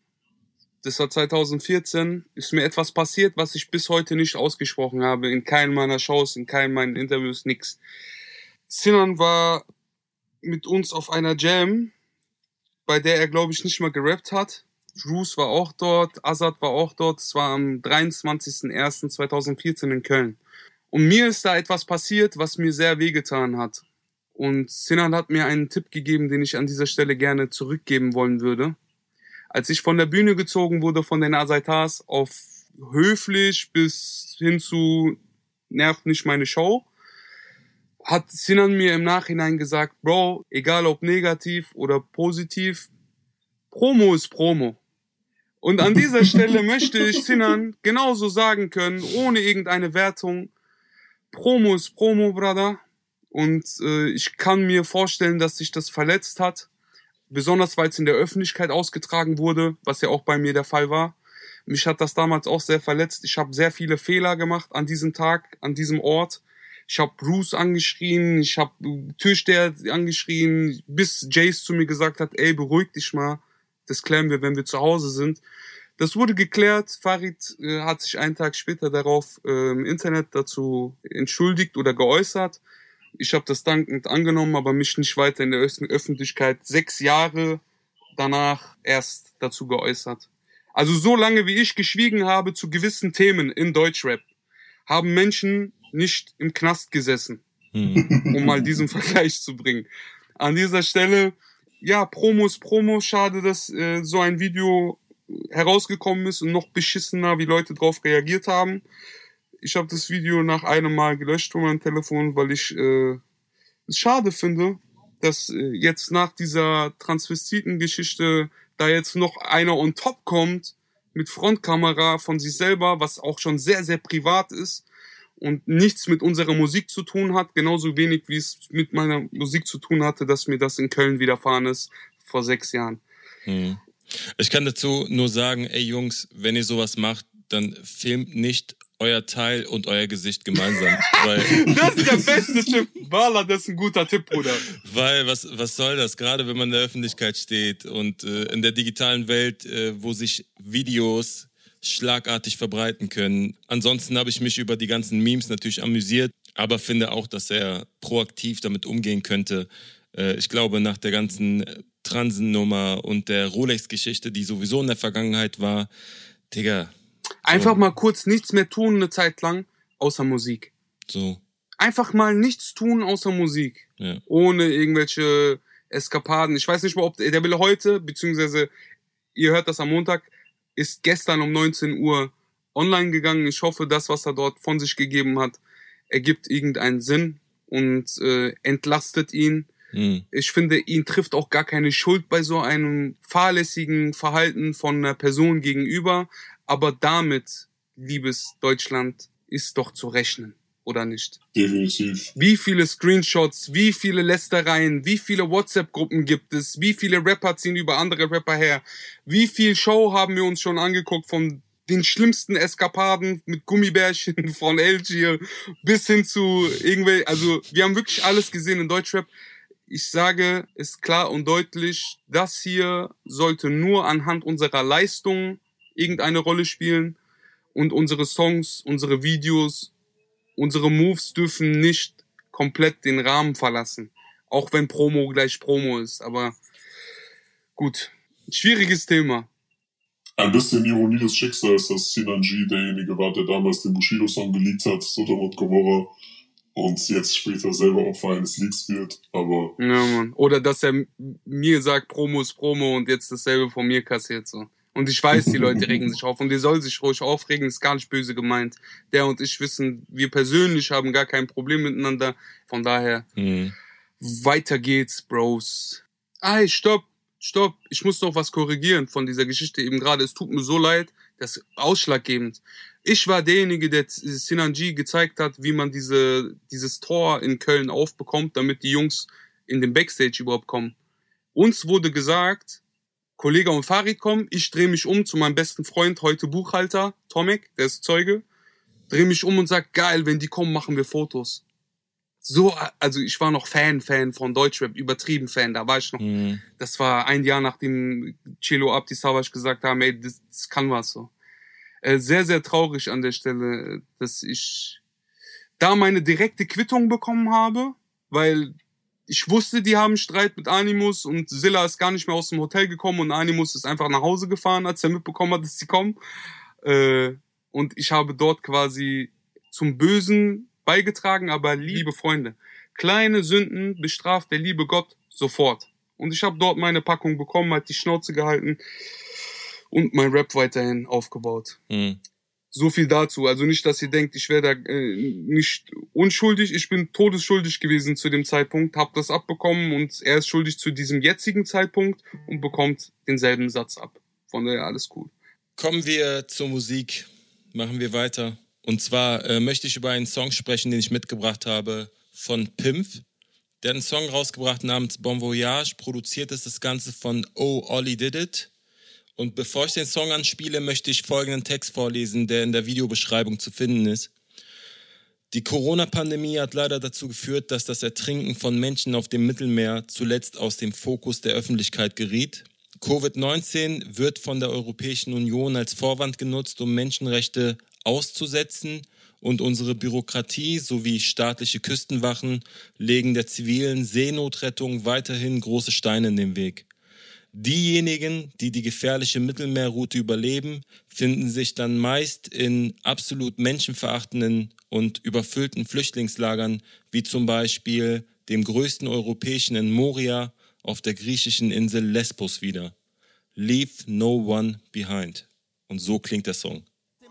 B: das war 2014, ist mir etwas passiert, was ich bis heute nicht ausgesprochen habe. In keinem meiner Shows, in keinem meiner Interviews, nix. Sinan war mit uns auf einer Jam, bei der er, glaube ich, nicht mal gerappt hat. Bruce war auch dort, Azad war auch dort. Es war am 23.01.2014 in Köln. Und mir ist da etwas passiert, was mir sehr wehgetan hat. Und Sinan hat mir einen Tipp gegeben, den ich an dieser Stelle gerne zurückgeben wollen würde. Als ich von der Bühne gezogen wurde von den Azaitas auf höflich bis hin zu nervt nicht meine Show, hat Sinan mir im Nachhinein gesagt, Bro, egal ob negativ oder positiv, Promo ist Promo. Und an dieser Stelle möchte ich Sinan genauso sagen können, ohne irgendeine Wertung, Promo ist Promo, Brother. Und äh, ich kann mir vorstellen, dass sich das verletzt hat. Besonders weil es in der Öffentlichkeit ausgetragen wurde, was ja auch bei mir der Fall war. Mich hat das damals auch sehr verletzt. Ich habe sehr viele Fehler gemacht an diesem Tag, an diesem Ort. Ich habe Bruce angeschrien, ich habe Türsteher angeschrien, bis Jace zu mir gesagt hat, ey, beruhig dich mal. Das klären wir, wenn wir zu Hause sind. Das wurde geklärt. Farid äh, hat sich einen Tag später darauf äh, im Internet dazu entschuldigt oder geäußert. Ich habe das dankend angenommen, aber mich nicht weiter in der Öf- Öffentlichkeit sechs Jahre danach erst dazu geäußert. Also so lange wie ich geschwiegen habe zu gewissen Themen in Deutschrap, haben Menschen nicht im Knast gesessen,
A: Hm.
B: um mal diesen Vergleich zu bringen. An dieser Stelle, ja, Promos, Promo, schade, dass äh, so ein Video herausgekommen ist und noch beschissener, wie Leute drauf reagiert haben. Ich habe das Video nach einem Mal gelöscht von meinem Telefon, weil ich äh, es schade finde, dass äh, jetzt nach dieser Transvestiten-Geschichte da jetzt noch einer on top kommt mit Frontkamera von sich selber, was auch schon sehr, sehr privat ist und nichts mit unserer Musik zu tun hat, genauso wenig wie es mit meiner Musik zu tun hatte, dass mir das in Köln widerfahren ist vor sechs Jahren.
A: Hm. Ich kann dazu nur sagen, ey Jungs, wenn ihr sowas macht, dann filmt nicht euer Teil und euer Gesicht gemeinsam.
B: Das ist der beste Tipp. Wala, das ist ein guter Tipp, Bruder.
A: weil was, was soll das? Gerade wenn man in der Öffentlichkeit steht und äh, in der digitalen Welt, äh, wo sich Videos schlagartig verbreiten können. Ansonsten habe ich mich über die ganzen Memes natürlich amüsiert, aber finde auch, dass er proaktiv damit umgehen könnte. Äh, ich glaube, nach der ganzen Transennummer und der Rolex-Geschichte, die sowieso in der Vergangenheit war, Digga,
B: Einfach mal kurz nichts mehr tun eine Zeit lang, außer Musik.
A: so,
B: Einfach mal nichts tun außer Musik.
A: ja.
B: Ohne irgendwelche Eskapaden. Ich weiß nicht mal, ob der will heute, beziehungsweise ihr hört das am Montag, ist gestern um 19 Uhr online gegangen. Ich hoffe, das, was er dort von sich gegeben hat, ergibt irgendeinen Sinn und äh, entlastet ihn.
A: Hm.
B: Ich finde, ihn trifft auch gar keine Schuld bei so einem fahrlässigen Verhalten von einer Person gegenüber. Aber damit, liebes Deutschland, ist doch zu rechnen, oder nicht?
C: Definitiv.
B: Wie viele Screenshots, wie viele Lästereien, wie viele WhatsApp-Gruppen gibt es, wie viele Rapper ziehen über andere Rapper her, wie viel Show haben wir uns schon angeguckt von den schlimmsten Eskapaden mit Gummibärchen von Elgier bis hin zu irgendwelchen, also wir haben wirklich alles gesehen in Deutschrap. Ich sage es klar und deutlich, das hier sollte nur anhand unserer Leistung irgendeine Rolle spielen und unsere Songs, unsere Videos, unsere Moves dürfen nicht komplett den Rahmen verlassen. Auch wenn Promo gleich Promo ist, aber gut. Schwieriges Thema.
C: Ein bisschen Ironie des Schicksals, dass Sinan G derjenige war, der damals den Bushido-Song geleakt hat, Sodom und Gomorra, und jetzt später selber Opfer eines Leaks wird, aber
B: Ja, Mann. Oder dass er mir sagt, Promo ist Promo und jetzt dasselbe von mir kassiert so. Und ich weiß, die Leute regen sich auf und die sollen sich ruhig aufregen, ist gar nicht böse gemeint. Der und ich wissen, wir persönlich haben gar kein Problem miteinander. Von daher,
A: Hm.
B: weiter geht's, Bros. Ey, stopp, stopp. Ich muss noch was korrigieren von dieser Geschichte eben gerade. Es tut mir so leid, das ist ausschlaggebend. Ich war derjenige, der Sinanji gezeigt hat, wie man diese, dieses Tor in Köln aufbekommt, damit die Jungs in den Backstage überhaupt kommen. Uns wurde gesagt, Kollege und Farid kommen, ich drehe mich um zu meinem besten Freund, heute Buchhalter, Tomek, der ist Zeuge, drehe mich um und sag, geil, wenn die kommen, machen wir Fotos. So, also ich war noch Fan, Fan von Deutschrap, übertrieben Fan, da war ich noch,
A: Hm.
B: das war ein Jahr nachdem Chelo Abdi Savage gesagt haben, ey, das, das kann was so. Äh, sehr, sehr traurig an der Stelle, dass ich da meine direkte Quittung bekommen habe, weil ich wusste, die haben Streit mit Animus und Silla ist gar nicht mehr aus dem Hotel gekommen und Animus ist einfach nach Hause gefahren, als er mitbekommen hat, dass sie kommen. Äh, und ich habe dort quasi zum Bösen beigetragen, aber liebe Freunde, kleine Sünden bestraft der liebe Gott sofort. Und ich habe dort meine Packung bekommen, hat die Schnauze gehalten und mein Rap weiterhin aufgebaut.
A: Hm.
B: So viel dazu. Also nicht, dass ihr denkt, ich wäre da äh, nicht unschuldig. Ich bin todesschuldig gewesen zu dem Zeitpunkt, hab das abbekommen und er ist schuldig zu diesem jetzigen Zeitpunkt und bekommt denselben Satz ab. Von daher alles cool.
A: Kommen wir zur Musik. Machen wir weiter. Und zwar äh, möchte ich über einen Song sprechen, den ich mitgebracht habe von Pimpf. Der hat einen Song rausgebracht namens Bon Voyage. Produziert ist das Ganze von Oh Ollie Did It. Und bevor ich den Song anspiele, möchte ich folgenden Text vorlesen, der in der Videobeschreibung zu finden ist. Die Corona-Pandemie hat leider dazu geführt, dass das Ertrinken von Menschen auf dem Mittelmeer zuletzt aus dem Fokus der Öffentlichkeit geriet. Covid-19 wird von der Europäischen Union als Vorwand genutzt, um Menschenrechte auszusetzen und unsere Bürokratie sowie staatliche Küstenwachen legen der zivilen Seenotrettung weiterhin große Steine in den Weg. Diejenigen, die die gefährliche Mittelmeerroute überleben, finden sich dann meist in absolut menschenverachtenden und überfüllten Flüchtlingslagern, wie zum Beispiel dem größten europäischen in Moria auf der griechischen Insel Lesbos wieder. Leave no one behind. Und so klingt der Song.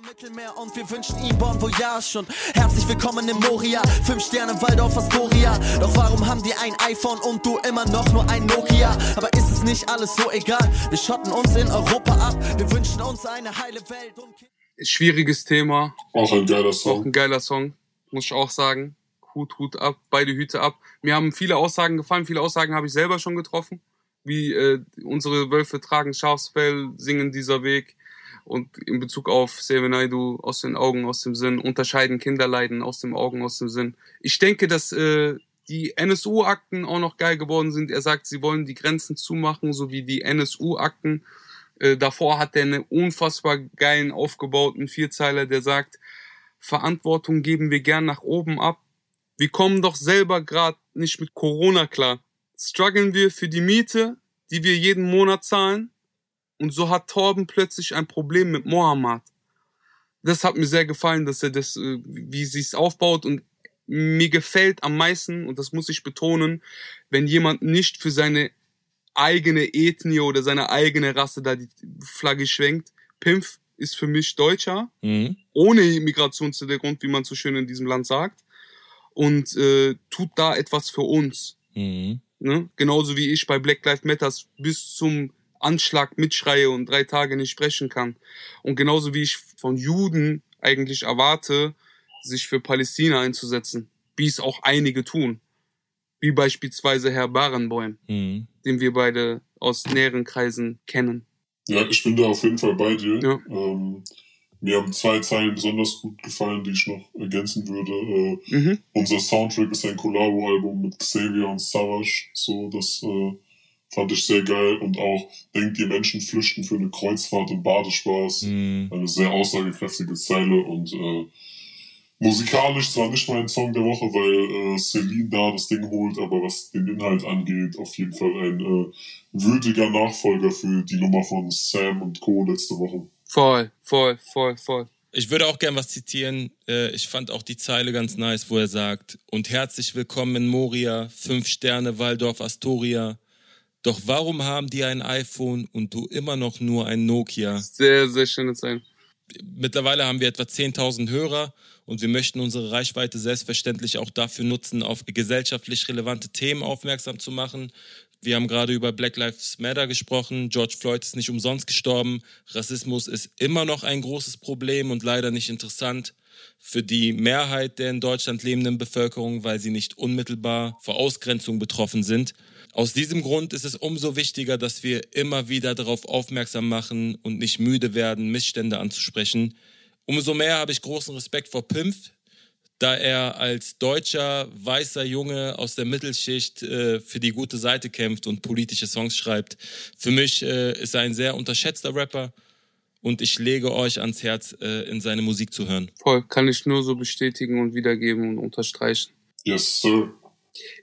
G: Mittelmeer und wir wünschen ihm Bon Voyage und herzlich willkommen in Moria. Fünf Sterne Waldorf Astoria. Doch warum haben die ein iPhone und du immer noch nur ein Nokia? Aber ist es nicht alles so egal? Wir schotten uns in Europa ab. Wir wünschen uns eine heile Welt und
B: Schwieriges Thema.
C: Auch ein geiler
B: Auch
C: Song.
B: ein geiler Song, muss ich auch sagen. Hut, Hut ab, beide Hüte ab. Mir haben viele Aussagen gefallen, viele Aussagen habe ich selber schon getroffen. Wie äh, unsere Wölfe tragen Schafsfell, singen dieser Weg. Und in Bezug auf Sevenaidu aus den Augen, aus dem Sinn, unterscheiden Kinderleiden aus dem Augen, aus dem Sinn. Ich denke, dass äh, die NSU-Akten auch noch geil geworden sind. Er sagt, sie wollen die Grenzen zumachen, so wie die NSU-Akten. Äh, davor hat er einen unfassbar geilen aufgebauten Vierzeiler, der sagt, Verantwortung geben wir gern nach oben ab. Wir kommen doch selber gerade nicht mit Corona klar. Struggeln wir für die Miete, die wir jeden Monat zahlen? Und so hat Torben plötzlich ein Problem mit Mohammed. Das hat mir sehr gefallen, dass er das, äh, wie sie es aufbaut und mir gefällt am meisten, und das muss ich betonen, wenn jemand nicht für seine eigene Ethnie oder seine eigene Rasse da die Flagge schwenkt. Pimpf ist für mich Deutscher,
A: Mhm.
B: ohne Migrationshintergrund, wie man so schön in diesem Land sagt, und äh, tut da etwas für uns.
A: Mhm.
B: Ne? Genauso wie ich bei Black Lives Matters bis zum Anschlag mitschreie und drei Tage nicht sprechen kann. Und genauso wie ich von Juden eigentlich erwarte, sich für Palästina einzusetzen, wie es auch einige tun. Wie beispielsweise Herr Barenboim,
A: Mhm.
B: den wir beide aus näheren Kreisen kennen.
C: Ja, ich bin da auf jeden Fall bei dir.
B: Ja.
C: Ähm, mir haben zwei Zeilen besonders gut gefallen, die ich noch ergänzen würde. Äh,
B: Mhm.
C: unser Soundtrack ist ein Collabo-Album mit Xavier und Savage. So, das äh, fand ich sehr geil. Und auch Denkt ihr Menschen flüchten für eine Kreuzfahrt und Badespaß.
A: Mhm.
C: Eine sehr aussagekräftige Zeile und äh, musikalisch zwar nicht mein Song der Woche, weil äh, Celine da das Ding holt, aber was den Inhalt angeht, auf jeden Fall ein äh, würdiger Nachfolger für die Nummer von Sam und Co. letzte Woche.
B: Voll, voll, voll, voll.
A: Ich würde auch gern was zitieren. Äh, Ich fand auch die Zeile ganz nice, wo er sagt, und herzlich willkommen in Moria, fünf Sterne Waldorf Astoria. Doch warum haben die ein iPhone und du immer noch nur ein Nokia?
B: Sehr, sehr schöne Zeilen.
A: Mittlerweile haben wir etwa 10.000 Hörer und wir möchten unsere Reichweite selbstverständlich auch dafür nutzen, auf gesellschaftlich relevante Themen aufmerksam zu machen. Wir haben gerade über Black Lives Matter gesprochen. George Floyd ist nicht umsonst gestorben. Rassismus ist immer noch ein großes Problem und leider nicht interessant für die Mehrheit der in Deutschland lebenden Bevölkerung, weil sie nicht unmittelbar vor Ausgrenzung betroffen sind. Aus diesem Grund ist es umso wichtiger, dass wir immer wieder darauf aufmerksam machen und nicht müde werden, Missstände anzusprechen. Umso mehr habe ich großen Respekt vor Pimpf, da er als deutscher, weißer Junge aus der Mittelschicht äh, für die gute Seite kämpft und politische Songs schreibt. Für mich äh, ist er ein sehr unterschätzter Rapper und ich lege euch ans Herz, äh, in seine Musik zu hören.
B: Voll, kann ich nur so bestätigen und wiedergeben und unterstreichen.
C: Yes, sir.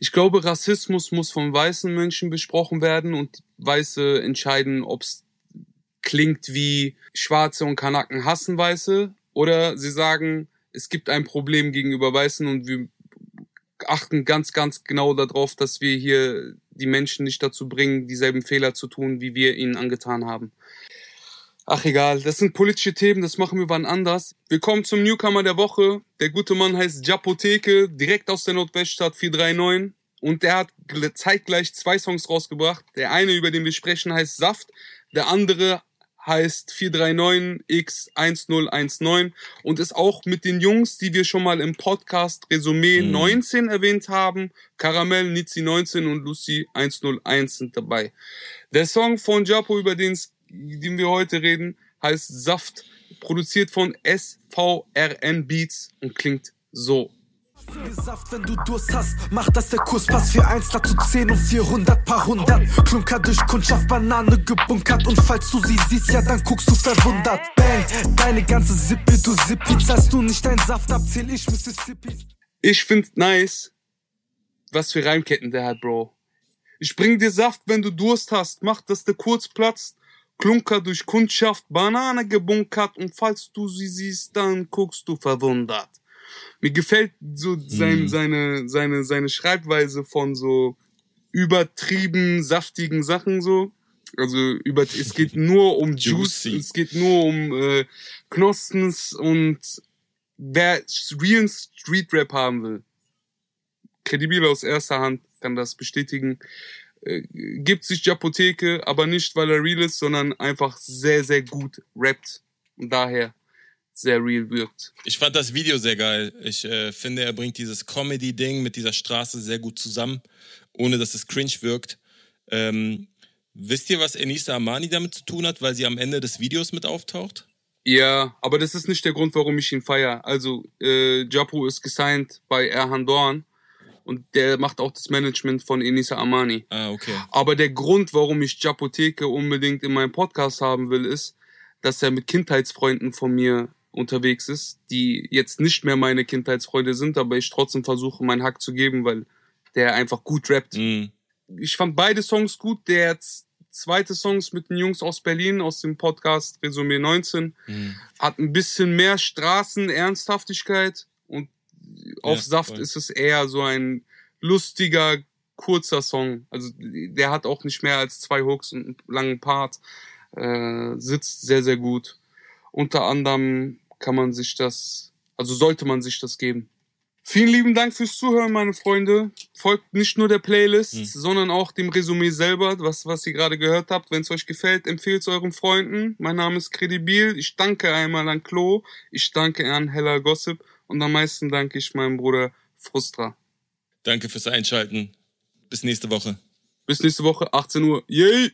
B: Ich glaube, Rassismus muss von weißen Menschen besprochen werden und Weiße entscheiden, ob es klingt wie Schwarze und Kanaken hassen Weiße oder sie sagen, es gibt ein Problem gegenüber Weißen und wir achten ganz, ganz genau darauf, dass wir hier die Menschen nicht dazu bringen, dieselben Fehler zu tun, wie wir ihnen angetan haben. Ach egal, das sind politische Themen, das machen wir wann anders. Wir kommen zum Newcomer der Woche. Der gute Mann heißt Japotheke, direkt aus der Nordweststadt 439. Und der hat gl- zeitgleich zwei Songs rausgebracht. Der eine, über den wir sprechen, heißt Saft. Der andere heißt 439X1019 und ist auch mit den Jungs, die wir schon mal im Podcast Resümee
A: Mhm.
B: 19 erwähnt haben. Karamell, Nizi 19 und Lucy 101 sind dabei. Der Song von Japo, über den, den wir heute reden, heißt Saft, produziert von SVRN Beats und klingt so.
K: Saft, wenn du Durst hast, mach das der Kurspass für 1 dazu 10 und 400 paar hundert. Klunker durch Kundschaft, Banane gebunkert und falls du sie siehst, ja dann guckst du verwundert. Bang, deine ganze Sippe, du Sippi, zahlst du nicht deinen Saft ab, zähl ich Mississippi.
B: Ich find's nice, was für Reimketten der hat, Bro. Ich bring dir Saft, wenn du Durst hast, mach, dass der kurz platzt. Klunker durch Kundschaft, Banane gebunkert und falls du sie siehst, dann guckst du verwundert. Mir gefällt so sein,
A: Mhm.
B: seine, seine, seine Schreibweise von so übertrieben saftigen Sachen so. Also über, es geht nur um Juice,
A: Juicy.
B: es geht nur um äh, Knospens und wer realen Street Rap haben will, kredibil aus erster Hand kann das bestätigen, äh, gibt sich die Apotheke, aber nicht, weil er real ist, sondern einfach sehr, sehr gut rappt und daher sehr real wirkt.
A: Ich fand das Video sehr geil. Ich äh, finde, er bringt dieses Comedy-Ding mit dieser Straße sehr gut zusammen, ohne dass es cringe wirkt. Ähm, wisst ihr, was Enisa Amani damit zu tun hat, weil sie am Ende des Videos mit auftaucht?
B: Ja, aber das ist nicht der Grund, warum ich ihn feier. Also, äh, Japo ist gesigned bei Erhan Dorn und der macht auch das Management von Enisa Amani.
A: Ah, okay.
B: Aber der Grund, warum ich Japotheke unbedingt in meinem Podcast haben will, ist, dass er mit Kindheitsfreunden von mir unterwegs ist, die jetzt nicht mehr meine Kindheitsfreunde sind, aber ich trotzdem versuche, meinen Hack zu geben, weil der einfach gut rappt.
A: Mhm.
B: Ich fand beide Songs gut. Der zweite Song ist mit den Jungs aus Berlin aus dem Podcast Resümee 19
A: Mhm.
B: hat ein bisschen mehr Straßenernsthaftigkeit und auf
A: Ja,
B: Saft
A: voll.
B: ist es eher so ein lustiger, kurzer Song. Also der hat auch nicht mehr als zwei Hooks und einen langen Part. Äh, sitzt sehr, sehr gut. Unter anderem kann man sich das, also sollte man sich das geben. Vielen lieben Dank fürs Zuhören, meine Freunde. Folgt nicht nur der Playlist,
A: Hm.
B: sondern auch dem Resümee selber, was, was ihr gerade gehört habt. Wenn es euch gefällt, empfehlt es euren Freunden. Mein Name ist Credibil. Ich danke einmal an Klo. Ich danke an Hella Gossip. Und am meisten danke ich meinem Bruder Frustra.
A: Danke fürs Einschalten. Bis nächste Woche.
B: Bis nächste Woche, 18 Uhr. Yay!